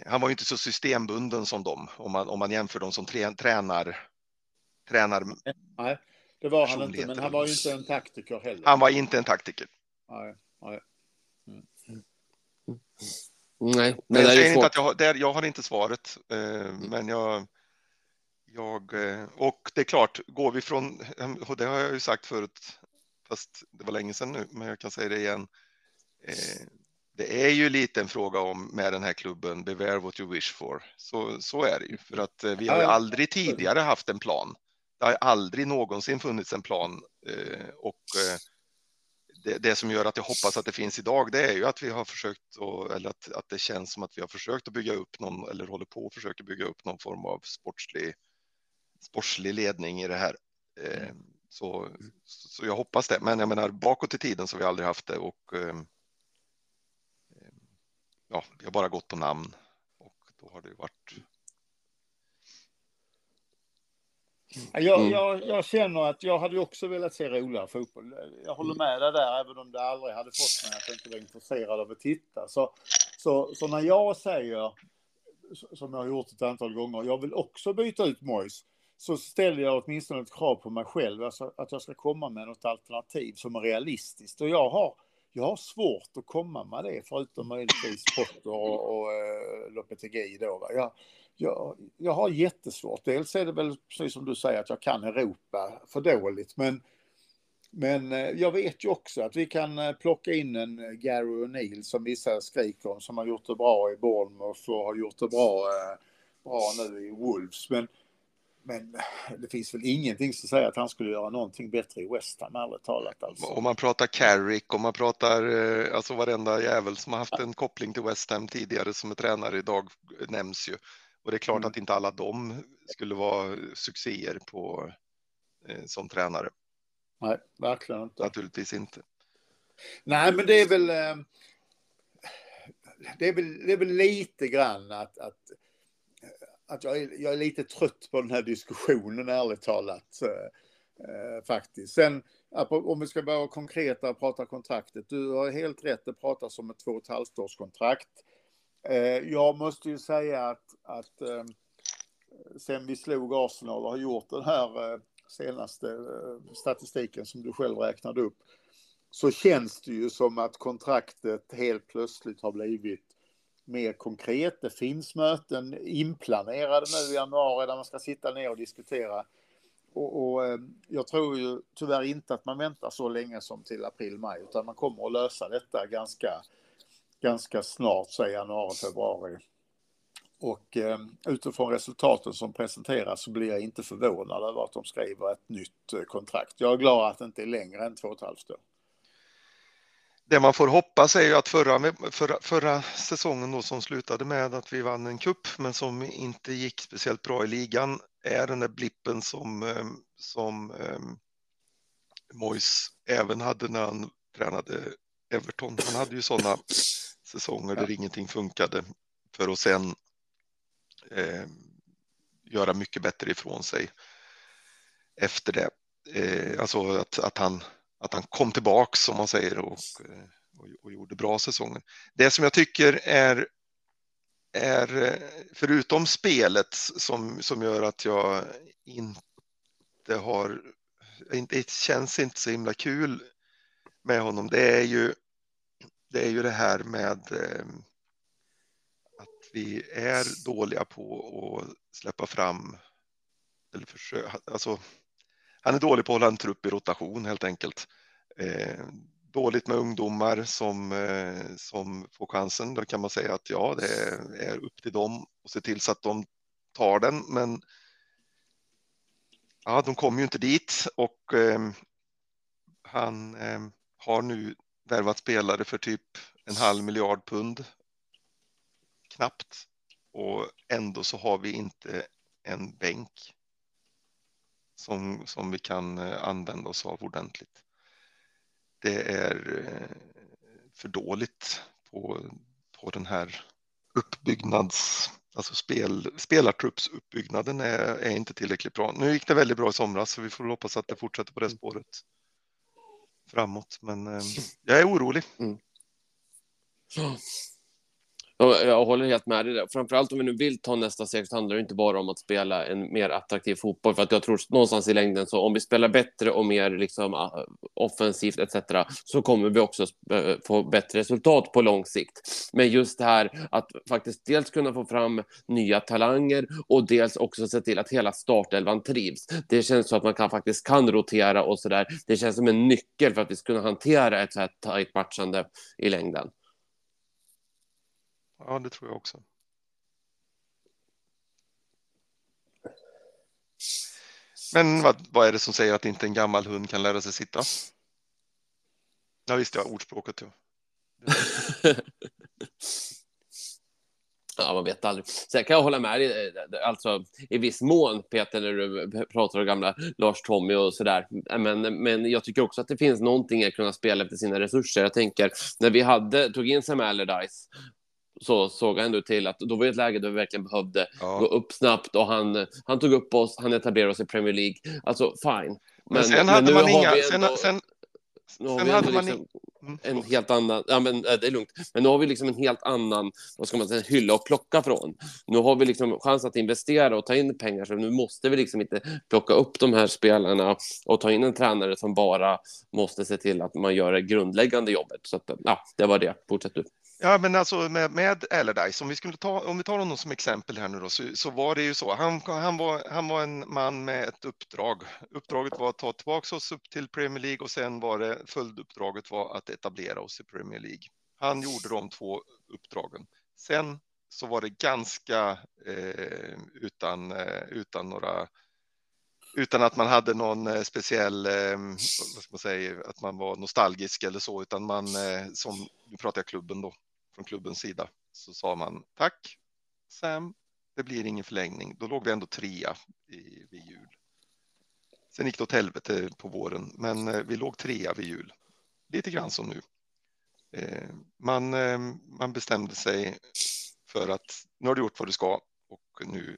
Han var ju inte så systembunden som dem, om man, om man jämför dem som trä, tränar, tränar. Nej, det var han inte, men han var ju inte en taktiker heller. Han var inte en taktiker. Nej, nej. Nej, men det jag säger inte att jag har, där, jag har inte svaret, eh, men jag, jag... eh, Och det är klart, går vi från... Och det har jag ju sagt förut, fast det var länge sedan nu, men jag kan säga det igen. Eh, Det är ju lite en fråga om med den här klubben, beware what you wish for. Så, så är det ju, för att vi har ju aldrig tidigare haft en plan. Det har aldrig någonsin funnits en plan och det, det som gör att jag hoppas att det finns idag, det är ju att vi har försökt, att, eller att, att det känns som att vi har försökt att bygga upp någon, eller håller på att försöka bygga upp någon form av sportslig, sportslig ledning i det här. Eh, Så, så jag hoppas det. Men jag menar bakåt i tiden så har vi aldrig haft det och eh, ja, vi har bara gått på namn och då har det varit. Jag, Mm. jag, jag känner att jag hade också velat se roligare fotboll. Jag håller med dig där, även om det aldrig hade fått mig att inte vara intresserad av att titta. Så, så, så när jag säger, som jag har gjort ett antal gånger, jag vill också byta ut Mois, så ställer jag åtminstone ett krav på mig själv, alltså att jag ska komma med något alternativ som är realistiskt. Och jag har, jag har svårt att komma med det, förutom möjligtvis Potter och, och uh, Lopetegui då. Va? Jag, jag, jag har jättesvårt. Dels är det väl precis som du säger att jag kan Europa för dåligt, men men eh, jag vet ju också att vi kan eh, plocka in en eh, Gary O'Neill som vissa skriker om, som har gjort det bra i Bournemouth och har gjort det bra, bra nu i Wolves. Men, men det finns väl ingenting som säger att han skulle göra någonting bättre i West Ham, ärligt talat. Alltså. Om man pratar Carrick, om man pratar alltså varenda jävel som har haft en koppling till West Ham tidigare som är tränare idag nämns ju. Och det är klart Mm. att inte alla de skulle vara succéer på, eh, som tränare. Nej, verkligen inte. Naturligtvis inte. Nej, men det är väl... eh, Det är väl, det är väl lite grann att, att, att jag, är, jag är lite trött på den här diskussionen, ärligt talat. eh, faktiskt. Sen, om vi ska vara konkreta och prata kontraktet. Du har helt rätt, det pratas om ett två och ett halvt års kontrakt. Eh, jag måste ju säga att, att eh, sen vi slog Arsenal och har gjort den här eh, senaste statistiken som du själv räknade upp så känns det ju som att kontraktet helt plötsligt har blivit mer konkret. Det finns möten inplanerade nu i januari där man ska sitta ner och diskutera. Och, och jag tror ju tyvärr inte att man väntar så länge som till april, maj, utan man kommer att lösa detta ganska, ganska snart, säg januari, februari. Och eh, utifrån resultaten som presenteras så blir jag inte förvånad över att de skriver ett nytt eh, kontrakt. Jag är glad att det inte är längre än två och ett halvt år. Det man får hoppas är ju att förra, förra, förra säsongen då som slutade med att vi vann en kupp men som inte gick speciellt bra i ligan är den där blippen som, eh, som um, Mois även hade när han tränade Everton. Han hade ju sådana säsonger där ingenting funkade för att sen eh, göra mycket bättre ifrån sig efter det. Eh, alltså att, att, han, att han kom tillbaks som man säger och, och, och gjorde bra säsonger. Det som jag tycker är, är förutom spelet som, som gör att jag inte har, inte, det känns inte så himla kul med honom, det är ju det, är ju det här med eh, att vi är dåliga på att släppa fram eller försöka, alltså han är dålig på att hålla en trupp i rotation helt enkelt. Eh, dåligt med ungdomar som, eh, som får chansen. Då kan man säga att ja, det är, upp till dem och se till så att de tar den. Men ja, de kommer ju inte dit och han har nu värvat spelare för typ en halv miljard pund. Knappt. Och ändå så har vi inte en bänk som, som vi kan använda oss av ordentligt. Det är för dåligt på, på den här uppbyggnads, alltså spel, spelartruppsuppbyggnaden är, är inte tillräckligt bra. Nu gick det väldigt bra i somras så vi får hoppas att det fortsätter på det spåret framåt. Men eh, jag är orolig. Mm. Jag håller helt med dig där. Framförallt om vi nu vill ta nästa steg så handlar det inte bara om att spela en mer attraktiv fotboll. För att jag tror någonstans i längden så om vi spelar bättre och mer liksom ah, offensivt etc. så kommer vi också eh, få bättre resultat på lång sikt. Men just det här att faktiskt dels kunna få fram nya talanger och dels också se till att hela startelvan trivs. Det känns så att man kan faktiskt kan rotera och så där. Det känns som en nyckel för att vi ska kunna hantera ett så här tajt matchande i längden. Ja, det tror jag också. Men vad, vad, är det som säger att inte en gammal hund kan lära sig sitta? Ja, visst, ja, ordspråket. Ja. [laughs] Ja, man vet aldrig. Sen kan jag hålla med dig, eh, alltså i viss mån, Peter, när du pratar om gamla Lars Tommy och sådär. Men, men jag tycker också att det finns någonting att kunna spela efter sina resurser. Jag tänker, när vi hade, tog in Sam Allardyce så såg han ändå till att då var det ett läge då vi verkligen behövde Ja. gå upp snabbt och han, han tog upp oss, han etablerade oss i Premier League. Alltså fine. Men, sen hade nu man inga, vi sen, ändå- sen, nu har sen vi hade ändå man liksom mm, en helt annan, ja men äh, det är lugnt, men nu har vi liksom en helt annan, vad ska man säga, hylla att plocka från. Nu har vi liksom chans att investera och ta in pengar, så nu måste vi liksom inte plocka upp de här spelarna och ta in en tränare som bara måste se till att man gör det grundläggande jobbet. Så att, ja, det var det. Fortsätt du. Ja, men alltså med, med Allardyce, om vi skulle ta, om vi tar honom som exempel här nu då, så, så var det ju så. Han, han, var, han var en man med ett uppdrag. Uppdraget var att ta tillbaka oss upp till Premier League och sen var det följduppdraget var att etablera oss i Premier League. Han gjorde de två uppdragen. Sen så var det ganska eh, utan, eh, utan några utan att man hade någon eh, speciell, eh, vad ska man säga, att man var nostalgisk eller så, utan man, eh, som, nu pratar jag klubben då, från klubbens sida, så sa man tack Sam, det blir ingen förlängning. Då låg vi ändå trea i, vid jul. Sen gick det åt helvete på våren, men eh, vi låg trea vid jul. Lite grann som nu. Eh, man, eh, man bestämde sig för att nu har du gjort vad du ska och nu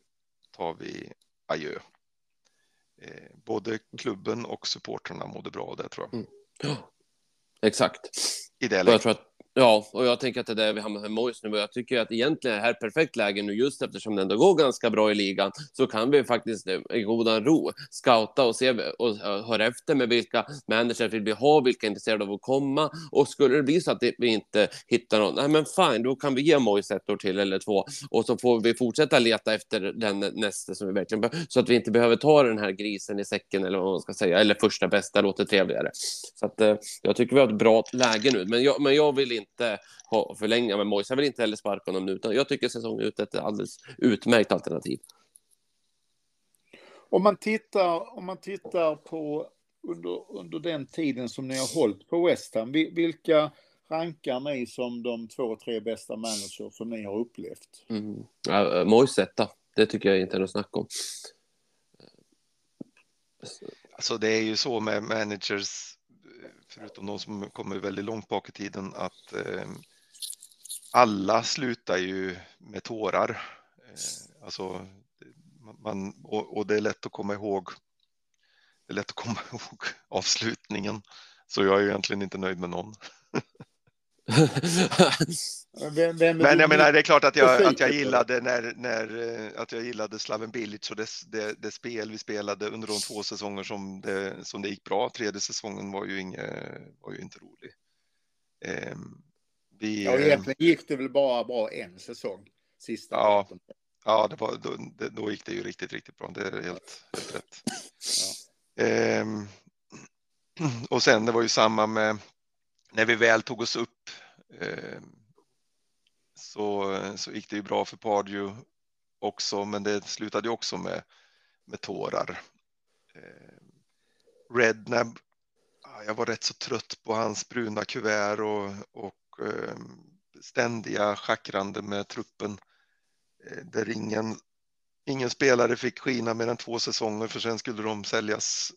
tar vi adjö. Både klubben och supportrarna mådde bra av det tror jag. Ja, exakt. I det läget ja, och jag tänker att det är där vi hamnar med Mojs nu. Och jag tycker att egentligen är det här ett perfekt läge nu, just eftersom det ändå går ganska bra i ligan, så kan vi faktiskt i godan ro scouta och se och eh, höra efter med vilka managers vill vi ha, vilka är intresserade av att komma. Och skulle det bli så att vi inte hittar någon, nej men fine, då kan vi ge Mojs ett år till eller två och så får vi fortsätta leta efter den nästa som vi verkligen behöver, så att vi inte behöver ta den här grisen i säcken eller vad man ska säga, eller första bästa låter trevligare. Så att eh, jag tycker vi har ett bra läge nu, men jag, men jag vill inte ha, förlänga med Moise. Jag vill inte heller sparka honom nu, utan jag tycker säsongen ut är ett alldeles utmärkt alternativ. Om man tittar, om man tittar på under, under den tiden som ni har hållit på West Ham, vi- vilka rankar ni som de två, tre bästa managers som ni har upplevt? Mm. Ja, Moise etta, det tycker jag inte är något snack om. Alltså det är ju så med managers, förutom de som kommer väldigt långt bak i tiden, att eh, alla slutar ju med tårar. Eh, alltså, man, och, och det är lätt att komma ihåg. Det är lätt att komma [laughs] ihåg avslutningen. Så jag är ju egentligen inte nöjd med någon. [laughs] Vem, vem Men jag menar, det är klart att jag, att jag gillade när, när eh, att jag gillade Slaven Bilic och det, det, det spel vi spelade under de två säsonger som det, som det gick bra. Tredje säsongen var ju, inge, var ju inte rolig. Ehm, vi, Ja, egentligen gick det väl bara bra en säsong. Sista. Ja. ja det var, då, det, då gick det ju riktigt, riktigt bra. Det är helt, helt rätt. Ehm, och sen det var ju samma med när vi väl tog oss upp eh, så, så gick det ju bra för Pardew också, men det slutade ju också med, med tårar. Eh, Rednab, jag var rätt så trött på hans bruna kuvert och, och eh, ständiga schackrande med truppen eh, där ingen, ingen spelare fick skina mer än två säsonger för sen skulle de säljas.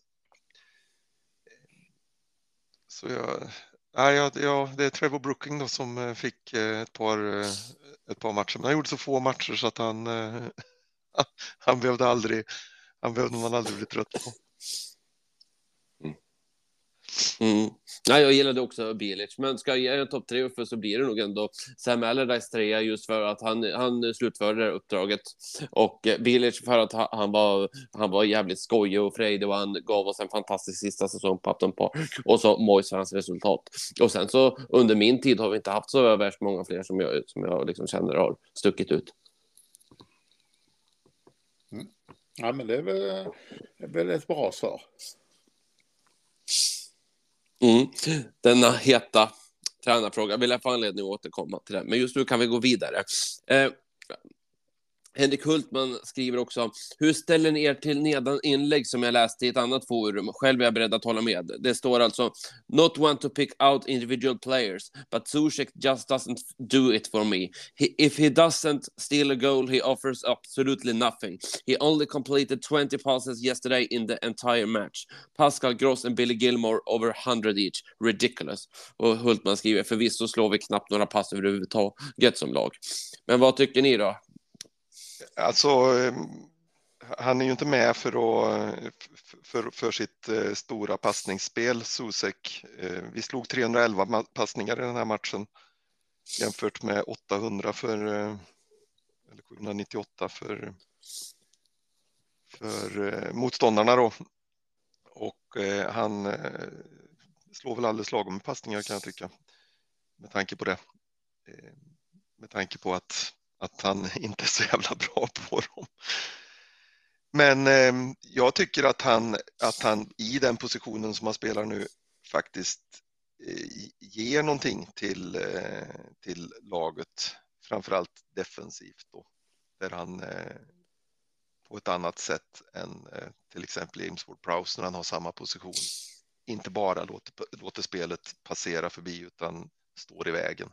Så jag, ja, ja, ja, det är Trevor Brooking då som eh, fick eh, ett par, eh, ett par matcher. Men han gjorde så få matcher så att han, [laughs] han behövde aldrig, han behövde man aldrig bli trött på. Mm. Ja, jag gillade också Bilic, men ska jag ge en topp tre för så blir det nog ändå Sam Allardyce trea just för att han, han slutförde det här uppdraget och eh, Bilic för att han var, han var jävligt skojig och frejdig och han gav oss en fantastisk sista säsong på Upton Park och så Moise för hans resultat. Och sen så under min tid har vi inte haft så värst många fler som jag, som jag liksom känner har stuckit ut. Mm. Ja, men det är väl, det är väl ett bra svar. Mm. Denna heta tränarfråga vill jag få anledning att återkomma till den. Men just nu kan vi gå vidare. Eh, Henrik Hultman skriver också, hur ställer ni er till nedan inlägg som jag läste i ett annat forum? Själv är jag beredd att hålla med. Det står alltså, not want to pick out individual players, but Zuzek just doesn't do it for me. He, if he doesn't steal a goal, he offers absolutely nothing. He only completed 20 passes yesterday in the entire match. Pascal Gross and Billy Gilmore over 100 each. Ridiculous. Och Hultman skriver, förvisso slår vi knappt några pass överhuvudtaget som lag. Men vad tycker ni då? Alltså, eh, han är ju inte med för, att, eh, för, för sitt eh, stora passningsspel, Susek. Vi slog 311 passningar i den här matchen jämfört med 800 för, eller 798 för, för motståndarna då. Och han slår väl alldeles lagom med passningar kan jag tycka. Med tanke på det. Med tanke på att att han [laughs] inte är så jävla bra på dem. Men eh, jag tycker att han, att han i den positionen som han spelar nu faktiskt eh, ger någonting till, eh, till laget, framförallt defensivt då, där han eh, på ett annat sätt än eh, till exempel James Ward-Prowse när han har samma position inte bara låter, låter spelet passera förbi utan står i vägen.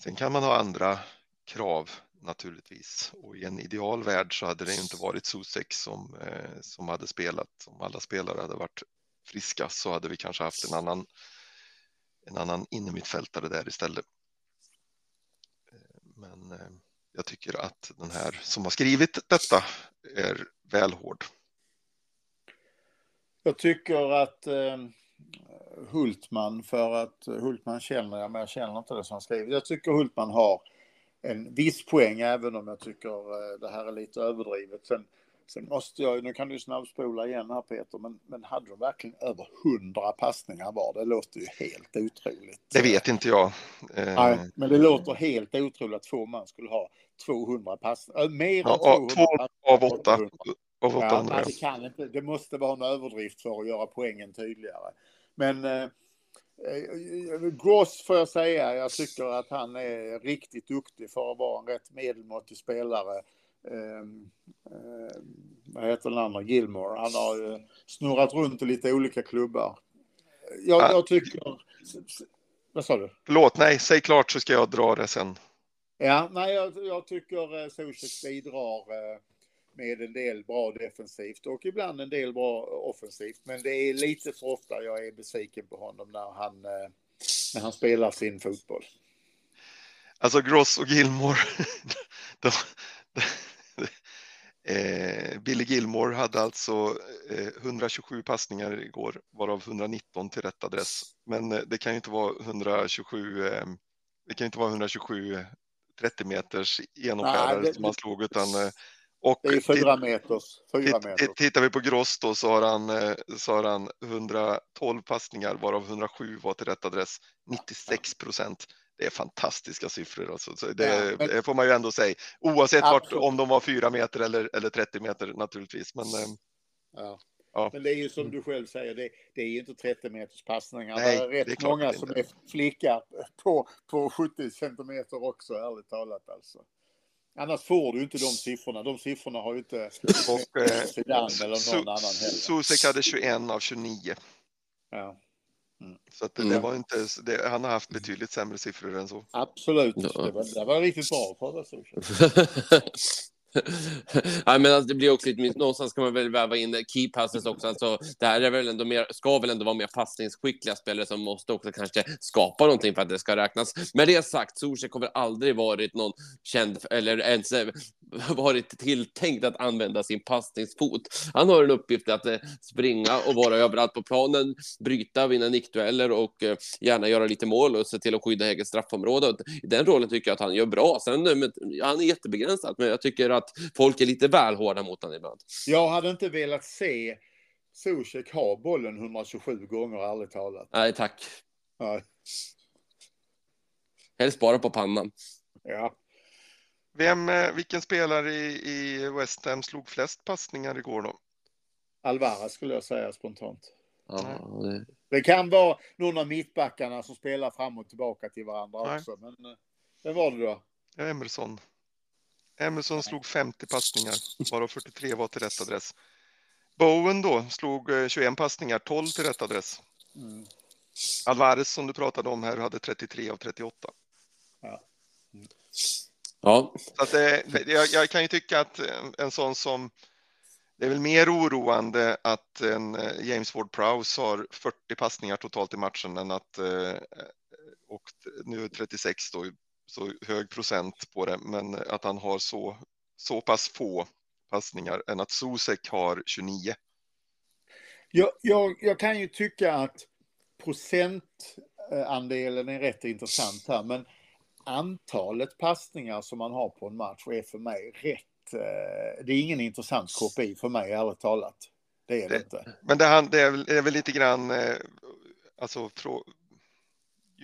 Sen kan man ha andra krav naturligtvis. Och i en ideal värld så hade det inte varit Susek som, eh, som hade spelat. Om alla spelare hade varit friska så hade vi kanske haft en annan, en annan innermittfältare där istället. Eh, men eh, jag tycker att den här som har skrivit detta är väl hård. Jag tycker att eh, Hultman, för att Hultman känner jag, men jag känner inte det som han skriver. Jag tycker Hultman har en viss poäng, även om jag tycker eh, det här är lite överdrivet. Sen, sen måste jag, nu kan du snabbspola igen här Peter, men, men hade de verkligen över hundra passningar var? Det låter ju helt otroligt. Det vet inte jag. Eh, Nej, men det låter helt otroligt att två man skulle ha 200 passningar, äh, mer ja, än 200 Två av åtta. Av åtta ja, nej, det kan inte, det måste vara en överdrift för att göra poängen tydligare. Men eh, Eh, Gross får jag säga, jag tycker att han är riktigt duktig för att vara en rätt medelmåttig spelare. Eh, eh, vad heter den andra? Gilmore. Han har eh, snurrat runt i lite olika klubbar. Jag, ah. jag tycker... Vad sa du? Förlåt, nej, säg klart så ska jag dra det sen. Ja, nej, jag, jag tycker eh, Zuzek bidrar eh, med en del bra defensivt och ibland en del bra offensivt. Men det är lite för ofta jag är besviken på honom när han, eh, när han spelar sin fotboll. Alltså Gross och Gilmore. [laughs] de, de, eh, Billy Gilmore hade alltså eh, 127 passningar igår, varav 119 till rätt adress. Men eh, det kan ju inte vara 127. Eh, det kan inte vara 127 30 meters genomskärare som han slog utan eh, och det är fyra meters. Fyra meters. Tittar vi på Gross då så har, han, eh, så har han 112 passningar varav 107 var till rätt adress. 96 procent. Det är fantastistiska siffror. Alltså. Så det, ja, men... det får man ju ändå säga. Oavsett vart, om de var fyra meter eller, eller 30 meter naturligtvis. Men, eh, ja. Ja. Men det är ju som du själv säger, det, det är ju inte 30 meters passningar. Nej, det är rätt det är många som är flickar på, på 70 centimeter också, ärligt talat alltså. Annars får du inte de siffrorna. De siffrorna har ju inte och, eh, Zidane eller någon annan heller. Susek hade 21 av 29. Ja. Mm. Så att det, det var inte, det, han har haft betydligt sämre siffror än så. Absolut, ja. det, var, det var riktigt bra för [laughs] [laughs] Nej, men alltså, det blir också lite, någonstans ska man väl väva in key passes också. Alltså, det här är väl ändå mer, ska väl ändå vara mer passningsskickliga spelare som måste också kanske skapa någonting för att det ska räknas. Med det sagt, Zuzek har väl aldrig varit någon känd eller ens eh, [laughs] varit tilltänkt att använda sin passningsfot. Han har en uppgift att eh, springa och vara överallt på planen, bryta, vinna nickdueller och eh, gärna göra lite mål och se till att skydda eget straffområde. I den rollen tycker jag att han gör bra. Sen, men, han är jättebegränsad, men jag tycker att folk är lite väl hårda mot honom ibland. Jag hade inte velat se Zuzek ha bollen 127 gånger, ärligt talat. Nej, tack. Nej. Helst bara på pannan. Ja. Vem, eh, vilken spelare i, i West Ham slog flest passningar igår då? Alvarez skulle jag säga spontant. Ja, det... det... kan vara någon av mittbackarna som spelar fram och tillbaka till varandra Nej. också. Men eh, vem var det då? Ja, Emerson. Emerson slog 50 passningar, varav 43 var till rätt adress. Bowen då slog eh, 21 passningar, 12 till rätt adress. Mm. Alvarez som du pratade om här hade 33 av 38. Ja, Så att, eh, jag, jag kan ju tycka att en, en sån som det är väl mer oroande att en eh, James Ward-Prowse har 40 passningar totalt i matchen än att eh, och nu är 36 då så hög procent på det, men att han har så så pass få passningar än att Sosek har 29. Jag, jag, jag kan ju tycka att procentandelen är rätt intressant här, men antalet passningar som man har på en match är för mig rätt. eh, Det är ingen intressant KPI för mig, ärligt talat. Det är det Det- inte. Men det, det, är, väl, det är väl lite grann, eh, alltså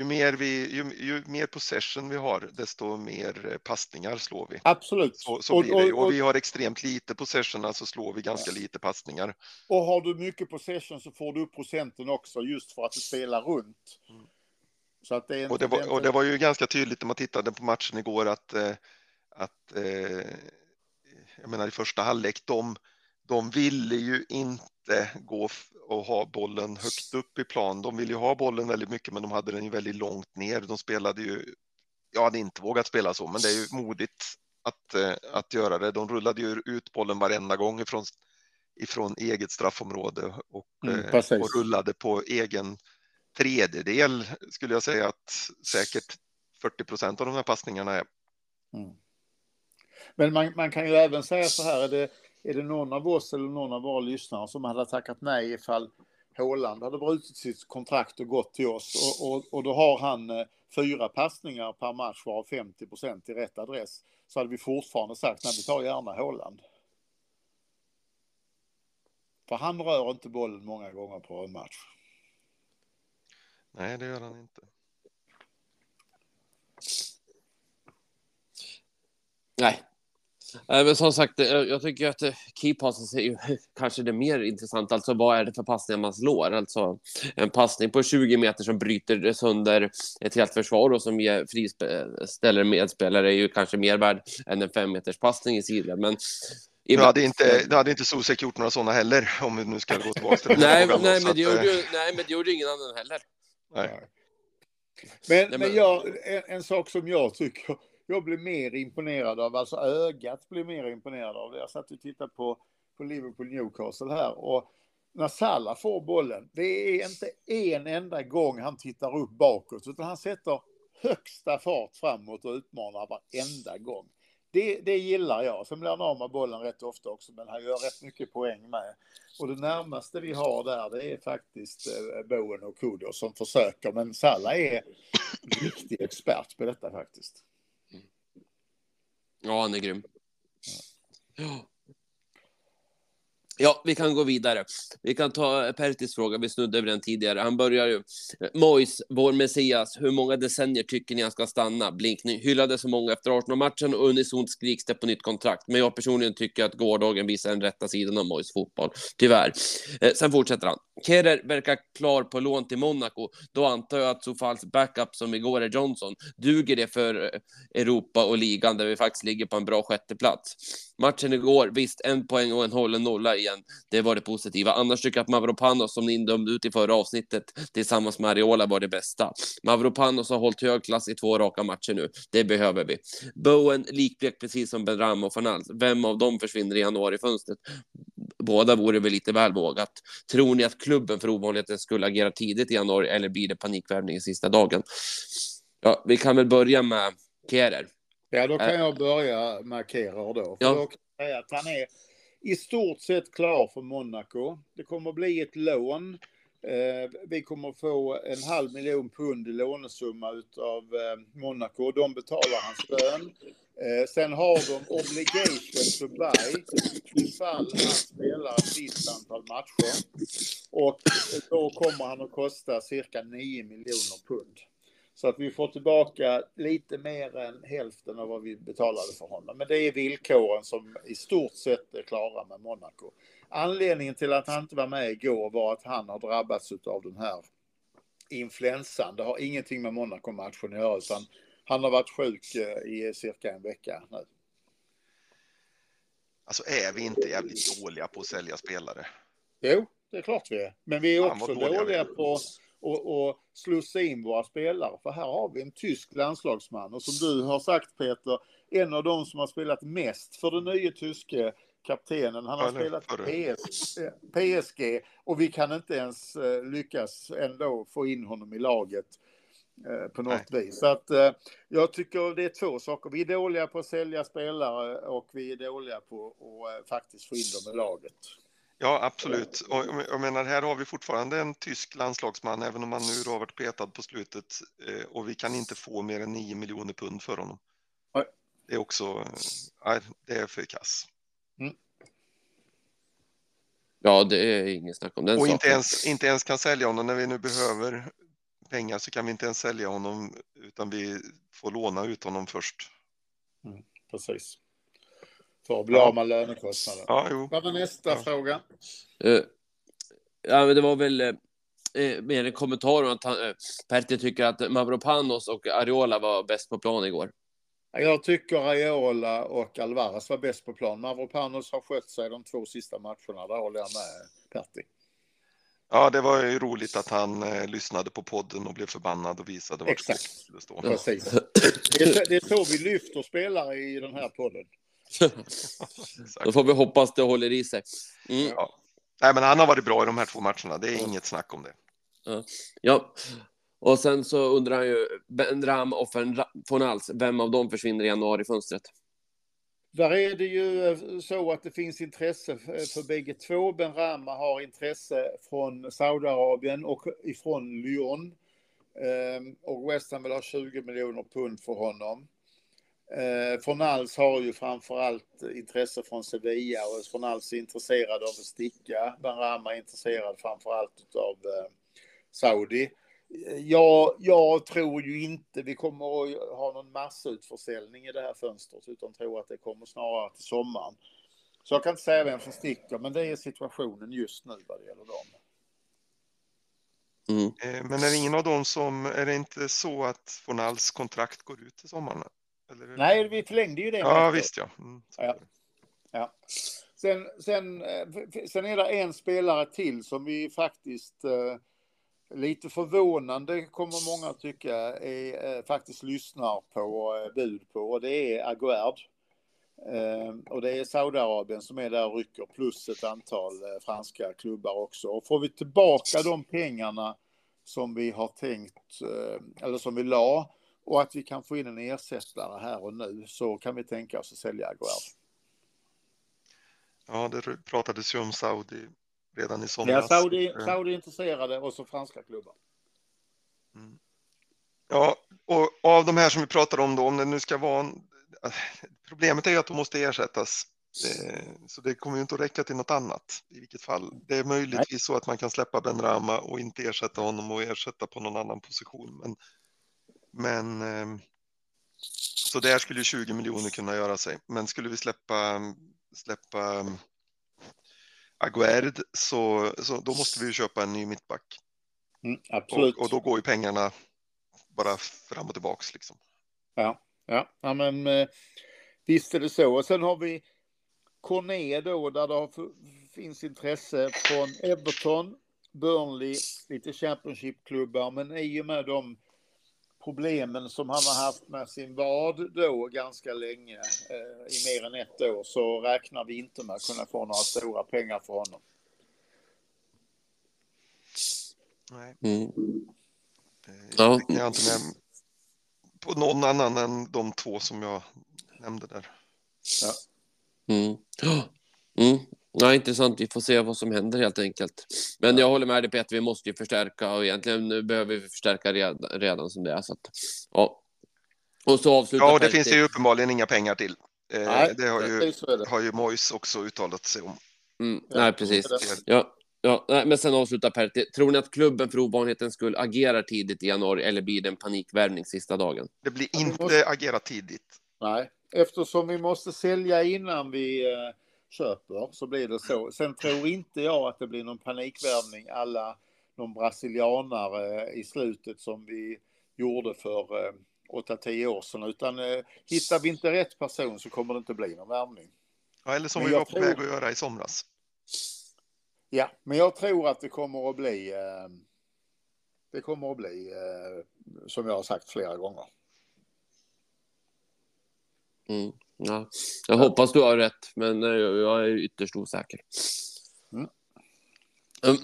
ju, mer vi, ju, ju mer possession vi har, desto mer eh, passningar slår vi. Absolut. Så, så Och- blir det. och- Och vi har extremt lite possession, alltså slår vi ganska lite passningar. Och har du mycket possession så får du upp procenten också just för att du spelar runt. Så att det är Och det, var, och det var ju ganska tydligt när man tittade på matchen igår att, eh, att eh, jag menar i första halvlek, de, de ville ju inte gå f- och ha bollen högt upp i plan. De ville ju ha bollen väldigt mycket, men de hade den ju väldigt långt ner. De spelade ju, jag hade inte vågat spela så, men det är ju modigt att, eh, att göra det. De rullade ju ut bollen varenda gång ifrån, ifrån eget straffområde och, Mm, eh, och rullade på egen tredjedel skulle jag säga att säkert 40 procent av de här passningarna är. Mm. Men man, man kan ju även säga så här, är det, är det någon av oss eller någon av våra lyssnare som hade tackat nej ifall Håland hade brutit sitt kontrakt och gått till oss och, och, och då har han eh, fyra passningar per match varav 50 procent i rätt adress så hade vi fortfarande sagt nej, vi tar gärna Håland. För han rör inte bollen många gånger på en match. Nej, det gör han inte. nej. Nej, men som sagt, jag, jag tycker att eh, key passes är ju [laughs] kanske det mer intressant. Alltså vad är det för passningar man slår? Alltså en passning på 20 meter som bryter sönder ett helt försvar och som ger friställer medspelare är ju kanske mer värd än en fem meters passning i sidan. Men Nu hade inte, hade inte Sosek gjort några sådana heller om vi nu ska gå tillbaka till den nej, frågan. då, nej, men det gjorde eh, ju, nej, men det gjorde ingen annan heller. nej. Men, men- men jag, en, en sak som jag tycker jag blir mer imponerad av, alltså ögat blir mer imponerad av det. Jag satt och tittade på, på Liverpool Newcastle här och när Salah får bollen, det är inte en enda gång han tittar upp bakåt utan han sätter högsta fart framåt och utmanar varenda gång. Det, det gillar jag. Sen blir han av med bollen rätt ofta också, men han gör rätt mycket poäng med. Och det närmaste vi har där, det är faktiskt eh, Bowen och Kudo som försöker, men Salah är riktig expert på detta faktiskt. Ja, han är grym. Ja. Ja, vi kan gå vidare. Vi kan ta Pertis fråga, vi snuddade över den tidigare. Han börjar ju. Mois, vår Messias, hur många decennier tycker ni han ska stanna? Blinkning hyllade så många efter Arsenal-matchen och unisont skriks det på nytt kontrakt. Men jag personligen tycker att gårdagen visar den rätta sidan av Mois fotboll, tyvärr. Eh, sen fortsätter han. Kerer verkar klar på lån till Monaco. Då antar jag att Sofals backup som igår är Johnson. Duger det för eh, Europa och ligan där vi faktiskt ligger på en bra sjätteplats? Matchen igår, visst, en poäng och en hållen nolla i igen. Det var det positiva. Annars tycker jag att Mavropanos, som ni dömde ut i förra avsnittet, tillsammans med Ariola var det bästa. Mavropanos har hållit hög klass i två raka matcher nu. Det behöver vi. Bowen likblek precis som Benrahma och Fanals. Vem av dem försvinner i januarifönstret? Båda vore väl lite väl vågat. Tror ni att klubben för ovanligheten skulle agera tidigt i januari eller blir det panikvärvning i sista dagen? Ja, vi kan väl börja med Kehrer. Ja, då kan jag börja markera då. För Ja. då kan jag säga att han är i stort sett klar för Monaco. Det kommer att bli ett lån. Eh, vi kommer att få en halv miljon pund i lånesumma av eh, Monaco. De betalar hans lön. Eh, sen har de obligation to buy ifall han spelar ett visst antal matcher. Och då kommer han att kosta cirka 9 miljoner pund. Så att vi får tillbaka lite mer än hälften av vad vi betalade för honom. Men det är villkoren som i stort sett är klara med Monaco. Anledningen till att han inte var med igår var att han har drabbats av den här influensan. Det har ingenting med Monaco-matchen att göra utan han har varit sjuk eh, i cirka en vecka nu. Alltså är vi inte jävligt dåliga på att sälja spelare? Jo, det är klart vi är. Men vi är också dåliga dåliga på att att slussa in våra spelare. För här har vi en tysk landslagsman. Och som du har sagt Peter, en av de som har spelat mest för den nya tyske kaptenen. Han har Eller spelat. PS, eh, PSG och vi kan inte ens eh, lyckas ändå få in honom i laget eh, på något vis. Så att jag tycker det är två saker. Vi är dåliga på att sälja spelare och vi är dåliga på att faktiskt få in dem i laget. Ja, absolut. Och jag- menar, här har vi fortfarande en tysk landslagsman, även om han nu då har varit petad på slutet. eh, Och vi kan inte få mer än 9 miljoner pund för honom. Nej. Det är också, eh, nej, det är för kass. Ja, det är ingen snack om den Och saken. inte ens, inte ens kan sälja honom när vi nu behöver pengar så kan vi inte ens sälja honom utan vi får låna ut honom först. Precis. För att bli av med lönekostnader. Ja, jo. Vad var nästa Ja. fråga? Eh, ja, men det var väl eh, mer en kommentar om att han, eh, Pertti tycker att Mavropanos och Ariola var bäst på plan igår. Jag tycker Areola och Alvarez var bäst på plan. Mavropanos har skött sig de två sista matcherna. Där håller jag med Pertti. Ja, det var ju roligt att han eh, lyssnade på podden och blev förbannad och visade vart Exakt. skåpet skulle stå. Precis. Det är, så, det är så vi lyfter spelare i den här podden. Då får vi hoppas det håller i sig. Mm. Ja. Nej, men han har varit bra i de här två matcherna. Det är inget snack om det. Ja, och sen så undrar han ju Benram och Fornals, vem av dem försvinner i januarifönstret? Där är det ju eh, så att det finns intresse för för bägge två. Ben Rama har intresse från Saudiarabien och ifrån Lyon. Ehm, Och West Ham vill ha 20 miljoner pund för honom. Eh, Fornals har ju framförallt intresse från Sevilla och Fornals är intresserad av att sticka. Ben Rama är intresserad framförallt av eh, Saudi. Eh, Jag, jag tror ju inte vi kommer att ha någon massutförsäljning i det här fönstret utan tror att det kommer snarare till sommaren. Så jag kan inte säga vem som sticker men det är situationen just nu vad det gäller dem. Mm. Eh, Men är det ingen av dem som, är det inte så att Fornals kontrakt går ut till sommaren? Eller? Nej, vi förlängde ju det. Ja, visst ja. Mm, Ja. Ja. Sen, sen, eh, sen är det en spelare till som vi faktiskt eh, lite förvånande kommer många tycka är, eh, faktiskt lyssnar på bud på och det är Aguerd. Eh, och det är Saudiarabien som är där och rycker plus ett antal franska klubbar också. Och får vi tillbaka de pengarna som vi har tänkt eller som vi la och att vi kan få in en ersättare här och nu så kan vi tänka oss att sälja Aguerd. Ja, det pratades ju om Saudi redan i Ja, somras. Saudi, Eh, Saudi intresserade och så franska klubbar. Ja, och av de här som vi pratar om då, om det nu ska vara en... Problemet är ju att de måste ersättas. Eh, Så det kommer ju inte att räcka till något annat i vilket fall. Det är möjligtvis så att man kan släppa Ben Rama och inte ersätta honom och ersätta på någon annan position. Men, men ehm, så där skulle ju 20 miljoner kunna göra sig. Men skulle vi släppa, släppa ehm, Aguerd så, så då måste vi ju köpa en ny mittback. Mm, absolut. Och, och då går ju pengarna bara fram och tillbaks liksom. Ja, ja, ja men eh, visst är det så. Och sen har vi Corné då, där det har, finns intresse från Everton, Burnley, lite Championship-klubbar, men i och med de problemen som han har haft med sin vad då ganska länge, eh, i mer än ett år, så räknar vi inte med att kunna få några stora pengar för honom. Nej, Mm. det Ja. räknar jag inte med på någon annan än de två som jag nämnde där. Mm. Mm. Ja, intressant. Vi får se vad som händer helt enkelt. Men jag håller med dig Peter, vi måste ju förstärka och egentligen nu behöver vi förstärka redan, redan som det är. Så att, ja. Och så avslutar Ja, och det Pertti- finns ju uppenbarligen inga pengar till. Eh, Nej, det har ju, det. har ju Mois också uttalat sig om. Mm. Ja, Nej, precis. Ja, ja, nej, men sen avslutar Pertti. Tror ni att klubben för ovanlighetens skull agerar tidigt i januari eller blir det en panikvärvning sista dagen? Det blir inte måste- agera tidigt. Nej, eftersom vi måste sälja innan vi eh, köper så blir det så. Sen tror inte jag att det blir någon panikvärvning alla de brasilianare i slutet som vi gjorde för eh, 8-10 år sedan. Utan eh, hittar vi inte rätt person så kommer det inte bli någon värvning. Ja, eller som Men vi var på tror- väg att göra i somras. Ja, men jag tror att det kommer att bli. Eh, det kommer att bli eh, som jag har sagt flera gånger. Mm. Ja. Jag hoppas du har rätt, men eh, jag är ytterst osäker. Um,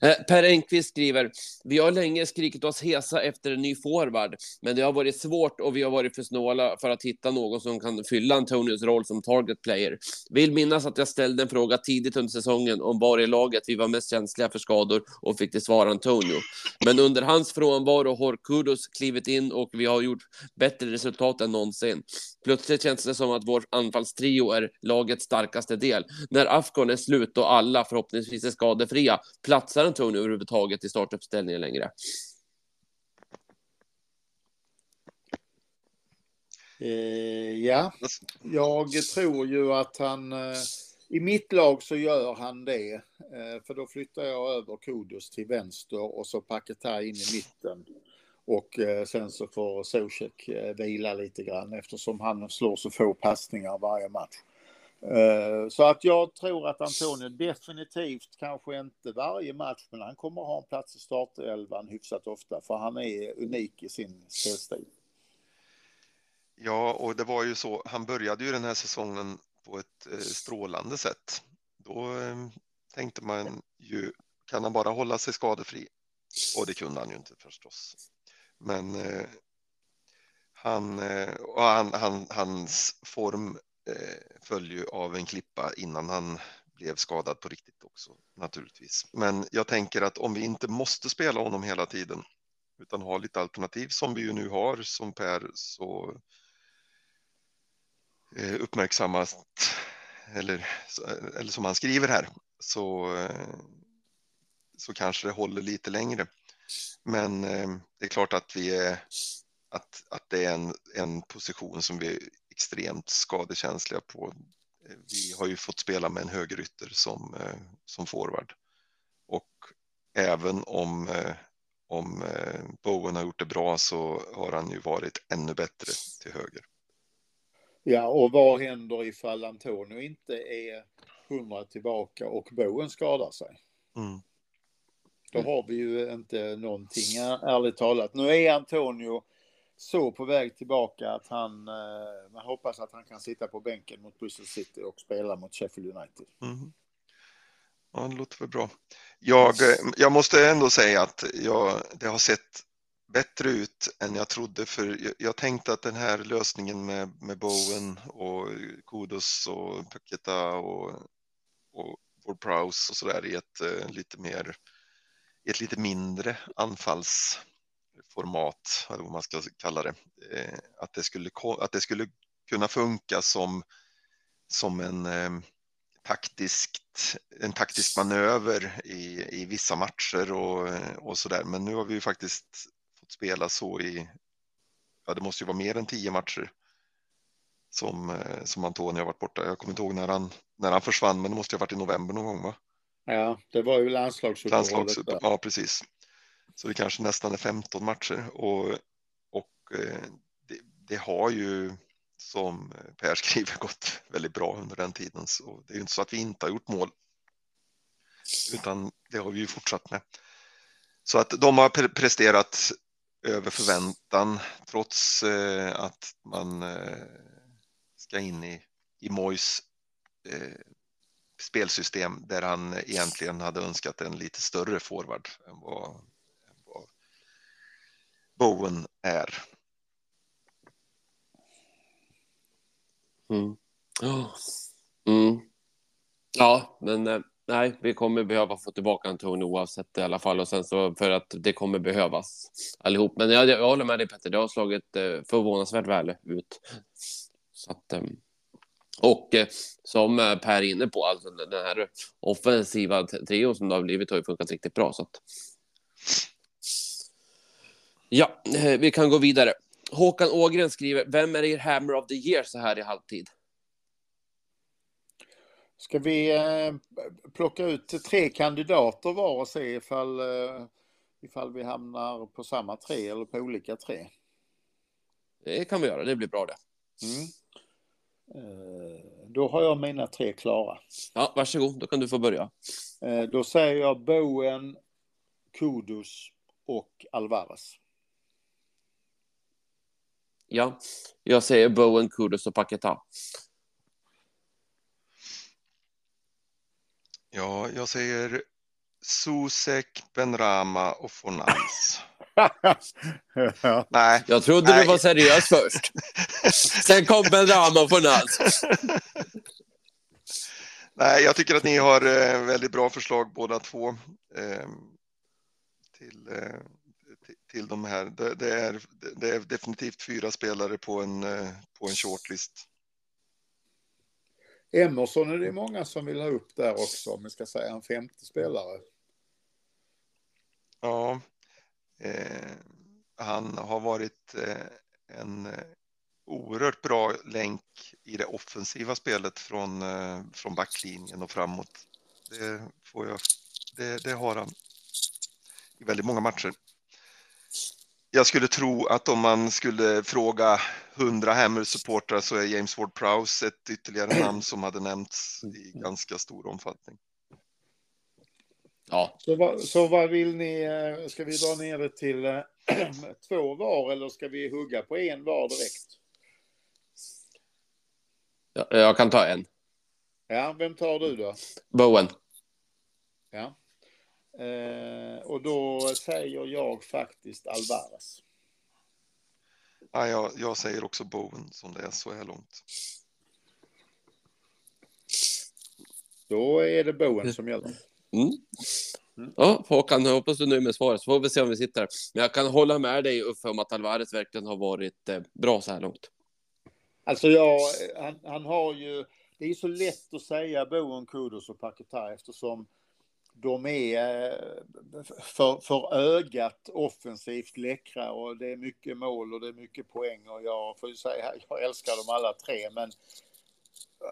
eh, Per Engqvist skriver, vi har länge skrikit oss hesa efter en ny forward, men det har varit svårt och vi har varit för snåla för att hitta någon som kan fylla Antonios roll som target player. Vill minnas att jag ställde en fråga tidigt under säsongen om var i laget vi var mest känsliga för skador och fick till svar Antonio. Men under hans frånvaro har Kudos klivit in och vi har gjort bättre resultat än någonsin. Plötsligt känns det som att vår anfallstrio är lagets starkaste del. När Afghan är slut och alla förhoppningsvis är skadefria, platsar Antonio överhuvudtaget i startuppställningen längre? Eh, ja, jag tror ju att han... Eh, I mitt lag så gör han det. Eh, för då flyttar jag över Kodos till vänster och så Paketai in i mitten. Och eh, sen så får Zuzek eh, vila lite grann eftersom han slår så få passningar varje match. Eh, så att jag tror att Antonio definitivt, kanske inte varje match, men han kommer ha en plats i startelvan hyfsat ofta för han är unik i sin spelstil. Ja, och det var ju så. Han började ju den här säsongen på ett eh, strålande sätt. Då eh, tänkte man ju, kan han bara hålla sig skadefri? Och det kunde han ju inte förstås. Men han, och han, han, hans form Eh, föll ju av en klippa innan han blev skadad på riktigt också naturligtvis. Men jag tänker att om vi inte måste spela honom hela tiden utan har lite alternativ som vi ju nu har som Per så eh, uppmärksammat eller, eller som han skriver här så, eh, så kanske det håller lite längre. Men eh, det är klart att vi är att, att det är en, en position som vi extremt skadekänsliga på. Eh, Vi har ju fått spela med en högerytter som, eh, som forward. Och även om, eh, om Bowen har gjort det bra så har han ju varit ännu bättre till höger. Ja, och vad händer ifall Antonio inte är hundra tillbaka och Bowen skadar sig? Mm. Då har vi ju inte någonting, ärligt talat. Nu är Antonio så på väg tillbaka att han, eh, man hoppas att han kan sitta på bänken mot Bristol City och spela mot Sheffield United. Mm. Ja, det låter väl bra. Jag, eh, jag måste ändå säga att jag, det har sett bättre ut än jag trodde. För jag, jag tänkte att den här lösningen med, med Bowen och Kudos och Paketa och, och vår Prowse och sådär i ett eh, lite mer i ett lite mindre anfallsformat, eller vad man ska kalla det, eh, att det skulle, att det skulle kunna funka som, som en eh, taktiskt, en taktisk manöver i, i vissa matcher och, och så där. Men nu har vi ju faktiskt fått spela så i, ja det måste ju vara mer än tio matcher som, eh, som Antonio har varit borta. Jag kommer inte ihåg när han, när han försvann, men det måste ju ha varit i november någon gång va? Ja, det var ju landslagsuppehållet Landslags, ja precis. Så det kanske nästan är 15 matcher och, och eh, det, det har ju som Per [laughs] skriver gått väldigt bra under den tiden. Så det är ju inte så att vi inte har gjort mål. Utan det har vi ju fortsatt med. Så att de har pre- presterat över förväntan trots eh, att man eh, ska in i, i Mois eh, spelsystem där han egentligen hade önskat en lite större forward än vad Bowen är. Mm. Ja. Mm. Ja, men eh, nej, vi kommer behöva få tillbaka Antonio oavsett i alla fall och sen så för att det kommer behövas allihop. Men jag, jag håller med dig Petter, det har slagit eh, förvånansvärt väl ut. Så att, ehm, och eh, som Per är inne på, alltså den här offensiva trion som det har blivit har ju funkat riktigt bra. Så att... Ja, eh, vi kan gå vidare. Håkan Ågren skriver, vem är er Hammer of the Year så här i halvtid? Ska vi eh, plocka ut tre kandidater var och se ifall, eh, ifall vi hamnar på samma tre eller på olika tre? Det kan vi göra, det blir bra det. Mm. Då har jag mina tre klara. Ja, varsågod, då kan du få börja. Då säger jag Bowen, Kudus och Alvarez. Ja, jag säger Bowen, Kudus och Paketa. Ja, jag säger Susek, Benrama och Fornals. ja. [laughs] Nej, Jag trodde Nej. du var seriös först. [laughs] Sen kom Ben Rama från allt. nej, jag tycker att ni har eh, väldigt bra förslag båda två. Eh, till, eh, till, de här. Det, det, är, det är definitivt fyra spelare på en, eh, på en shortlist. Emerson är det många som vill ha upp där också, om vi ska säga en femte spelare. Ja, eh, han har varit eh, en eh, oerhört bra länk i det offensiva spelet från, eh, från backlinjen och framåt. Det, får jag, det, det har han i väldigt många matcher. Jag skulle tro att om man skulle fråga 100 Hammers-supportrar så är James Ward-Prowse ett ytterligare namn som hade nämnts i ganska stor omfattning. Ja, Så vad, så vad vill ni, eh, ska vi dra ner det till eh, [clears throat] två var eller ska vi hugga på en var direkt? jag, jag kan ta en. Ja, vem tar du då? Bowen. Ja. Eh, och då säger jag faktiskt Alvarez. Ja, jag, jag säger också Bowen som det är så här långt. Då är det Bowen som gäller. Mm. Ja, Håkan, jag hoppas du är nöjd med svaret. Så får vi se om vi sitter. Men jag kan hålla med dig Uffe om att Alvarez verkligen har varit eh, bra så här långt. Alltså jag, han, han har ju, det är så lätt att säga Bowen, Kudos och Paketa eftersom de är eh, för, för ögat offensivt läckra och det är mycket mål och det är mycket poäng och jag får ju säga [laughs] jag älskar dem alla tre men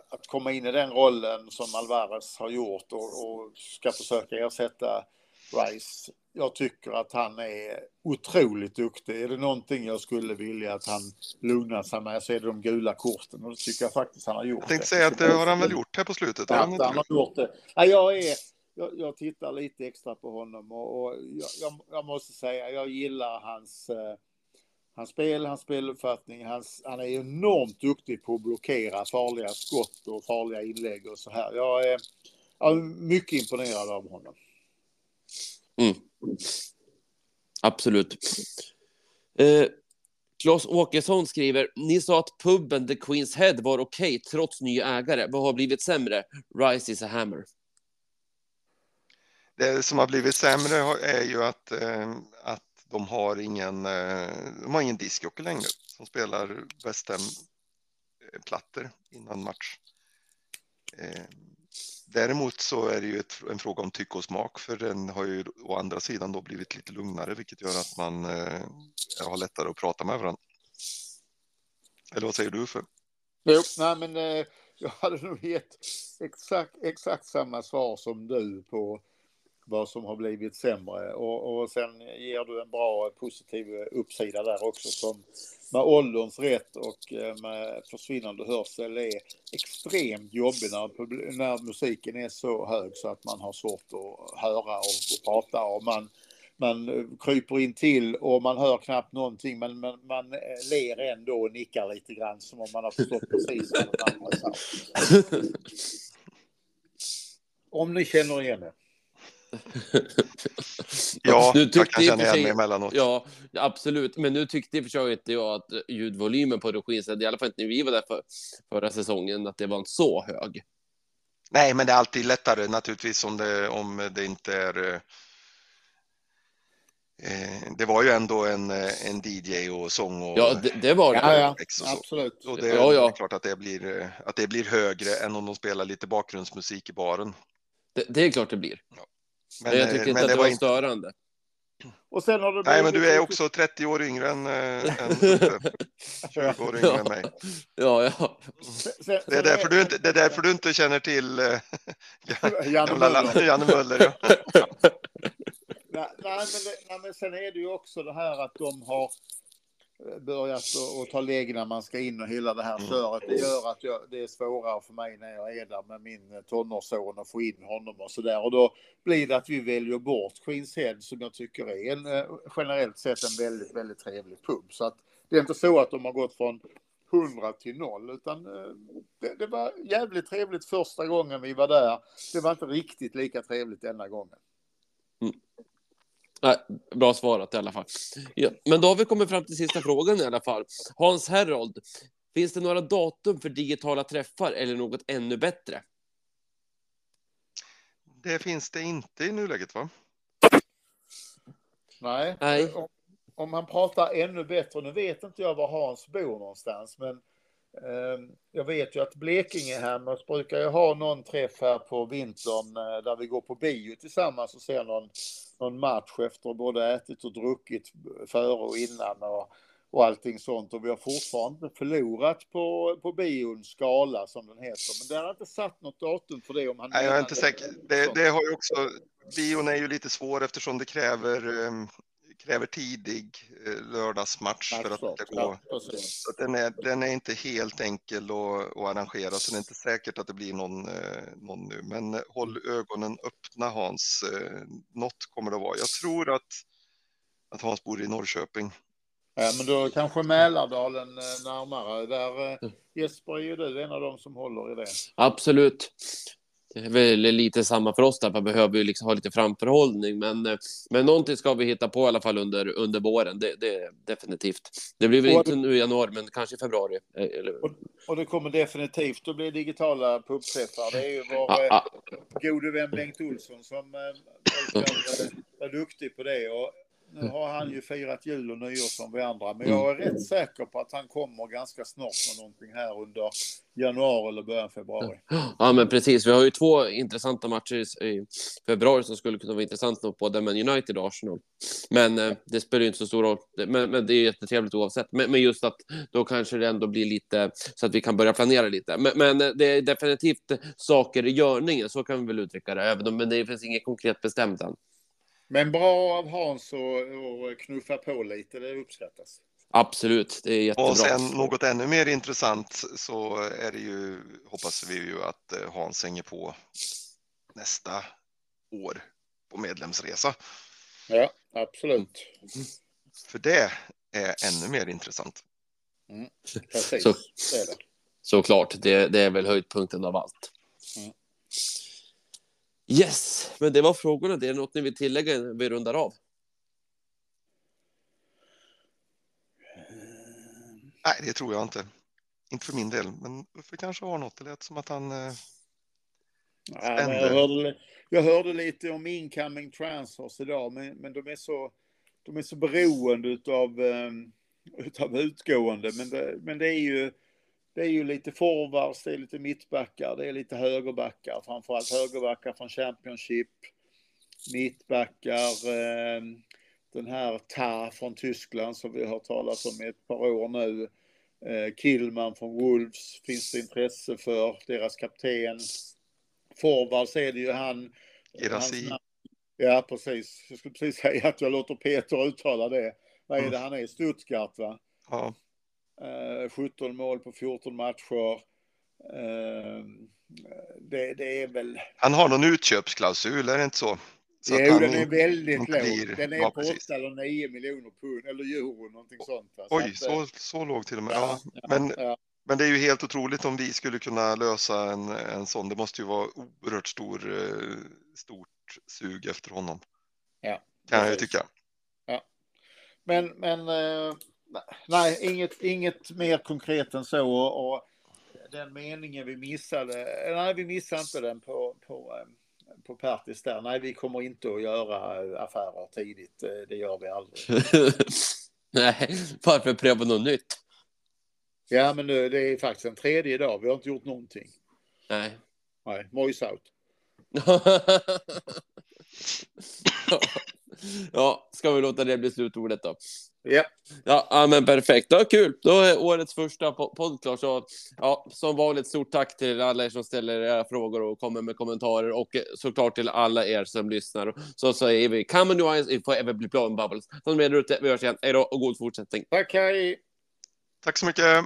att komma in i den rollen som Alvarez har gjort och, och ska försöka ersätta Rice. Jag tycker att han är otroligt duktig. Är det någonting jag skulle vilja att han lugnar sig med så är det de gula korten och det tycker jag faktiskt han har gjort. Jag tänkte säga att det har han väl gjort här på slutet? Ja, han han har gjort? gjort det. Ja, jag, är, jag, jag tittar lite extra på honom och, och jag, jag, jag måste säga jag gillar hans, eh, hans spel, hans speluppfattning. Hans, han är enormt duktig på att blockera farliga skott och farliga inlägg och så här. Jag är, jag är mycket imponerad av honom. Mm. Absolut. Eh, Claes Åkesson skriver, ni sa att puben The Queen's Head var okej trots ny ägare. Vad har blivit sämre? Rise is a hammer. Det som har blivit sämre är ju att, eh, att de har ingen, eh, de har ingen discjockey längre som spelar West eh, plattor innan match. Eh, Däremot så är det ju ett, en fråga om tycke och smak för den har ju å andra sidan då blivit lite lugnare vilket gör att man eh, har lättare att prata med varandra. Eller vad säger du för? Jo, nej men eh, jag hade nog gett exakt, exakt samma svar som du på vad som har blivit sämre och, och sen ger du en bra positiv uppsida där också som med ålderns rätt och eh, med försvinnande hörsel är extremt jobbig när, när musiken är så hög så att man har svårt att höra och, och prata och man man kryper in till och man hör knappt någonting men man, man eh, ler ändå och nickar lite grann som om man har förstått precis vad den andra sa. [laughs] Om ni känner igen det. [laughs] Ja, Nu jag tyckte kan känna för igen sig- mig emellanåt. Ja, absolut. Men nu tyckte i och för sig inte jag att ljudvolymen på Reginsed, i alla fall inte när vi var där för, förra säsongen, att det var en så hög. Nej, men det är alltid lättare naturligtvis om det, om det inte är eh, det var ju ändå en, en DJ och sång och Ja, det, det var det. Ja, ja, och absolut. Och det, Ja, ja. det är klart att det, blir, att det blir högre än om de spelar lite bakgrundsmusik i baren. Det, det är klart det blir. Men, jag eh, tycker inte att det var, störande. Och sen har det Nej, men du är också 30 år yngre än, eh, [laughs] än Uffe. 20 år yngre än mig. Ja, ja. Det är därför du inte, det är därför du inte känner till eh, [laughs] Janne Möller. Janne Möller. Ja. [laughs] Nej, nej, men det, nej, men sen är det ju också det här att de har börjat att- ta lägg när man ska in och hela det här Mm. köret. Det gör att jag, det är svårare för mig när jag är där med min eh, tonårsson och få in honom och så där. Och då blir det att vi väljer bort Queens Head som jag tycker är en, eh, generellt sett en väldigt, väldigt trevlig pub. Så att det är inte så att de har gått från 100 till 0 utan eh, det, det var jävligt trevligt första gången vi var där. Det var inte riktigt lika trevligt denna gången. Nej, bra svarat i alla fall. Ja, men då har vi kommit fram till sista frågan i alla fall. Hans Herrold, finns det några datum för digitala träffar eller något ännu bättre? Det finns det inte i nuläget va? Nej. Nej. Om, om man pratar ännu bättre, nu vet inte jag var Hans bor någonstans, men jag vet ju att Blekingehammers brukar ju ha någon träff här på vintern eh, där vi går på bio tillsammans och ser någon, någon match efter både ätit och druckit före och innan och, och allting sånt. Och vi har fortfarande inte förlorat på, på bions skala som den heter. Men det har inte satt något datum för det om han Nej, jag är inte säker. Det, det har ju också, bion är ju lite svår eftersom det kräver, eh, kräver tidig eh, lördagsmatch för att det ska gå. Så att den, är, den är inte helt enkel att, att arrangera, så det är inte säkert att det blir någon, eh, någon nu. Men eh, håll ögonen öppna Hans. Något kommer det att vara. Jag tror att, att Hans bor i Norrköping. Ja, men då kanske Mälardalen närmare. Där Jesper är ju du en av dem som håller i det. Absolut. Det är väl lite samma för oss där, man behöver ju liksom ha lite framförhållning, men, eh, men någonting ska vi hitta på i alla fall under, under våren, det, det är definitivt. Det blir väl Och- inte nu i januari, men kanske i februari. eh, Eller, Och det kommer definitivt att bli digitala pubträffar. Det är ju vår ah, ah, gode vän Bengt Olsson som vara duktig på det. Och nu har han ju firat jul och nyår som vi andra. Men jag är rätt säker på att han kommer ganska snart med någonting här under januari eller början februari. Ja, men precis. Vi har ju två intressanta matcher i- februari som skulle kunna vara intressant nog, både med United och Arsenal. Men eh, det spelar ju inte så stor roll. Men, men det är jättetrevligt oavsett. Men, men just att då kanske det ändå blir lite så att vi kan börja planera lite. Men, men eh, det är definitivt saker i görningen, så kan vi väl uttrycka det. Även om men det finns inget konkret bestämt än. Men bra av Hans att knuffa på lite, det uppskattas. Absolut, det är jättebra. Och sen något ännu mer intressant så är det ju, hoppas vi ju att eh, Hans hänger på nästa år på medlemsresa. Ja, absolut. För det är ännu mer intressant. Precis, Så- det är det. Såklart, det, det är väl höjdpunkten av allt. Mm. Yes, men det var frågorna. Det är något ni vill tillägga innan vi rundar av? Nej, det tror jag inte. Inte för min del, men Uffe kanske har något. Det lät som att han... eh, Ja, jag, hörde, jag hörde lite om incoming transfers idag, men, men de, är så, de är så beroende utav, um, utav utgående. Men det, men det är ju det är ju lite forwards, det är lite mittbackar, det är lite högerbackar, framförallt högerbackar från Championship, mittbackar, eh, den här Ta från Tyskland som vi har talat om i ett par år nu. Eh, Killman från Wolves finns det intresse för, deras kapten. Forwards är det ju han. Ja, precis. Jag skulle precis säga att jag låter Peter uttala det. Vad är det han är? Stuttgart, va? Ja, 17 mål på 14 matcher. Eh, det, det är väl... han har någon utköpsklausul, är det inte så? så jo, han den är väldigt låg. Den är ja, på precis. 8 eller 9 miljoner pund, eller euro, någonting sånt. va? Oj, att, eh, så, så låg till och med. Ja, ja, men, ja. men det är ju helt otroligt om vi skulle kunna lösa en, en sån. Det måste ju vara oerhört stor, eh, stort sug efter honom. Ja, Kan jag ju tycka. Men, men eh, nej, inget, inget mer konkret än så. Och, och den meningen vi missade, nej vi missade inte den på, på, eh, på Pertis där. Nej, vi kommer inte att göra affärer tidigt. Eh, Det gör vi aldrig. [laughs] Nej, varför pröva något nytt? Ja, men nu, det är faktiskt en tredje idag. Vi har inte gjort någonting. Nej. Nej, Moise out. [laughs] ja, ska vi låta det bli slutordet då? Ja, Ja, ja, men perfekt. Ja, kul. Då är årets första po- podd klar. Så, ja, som vanligt, stort tack till alla er som ställer era frågor och kommer med kommentarer och såklart till alla er som lyssnar. Så säger vi, come on you if forever be blown bubbles. Som med ute, vi hörs igen. Hej då och god fortsättning. tack, hej! Tack så mycket.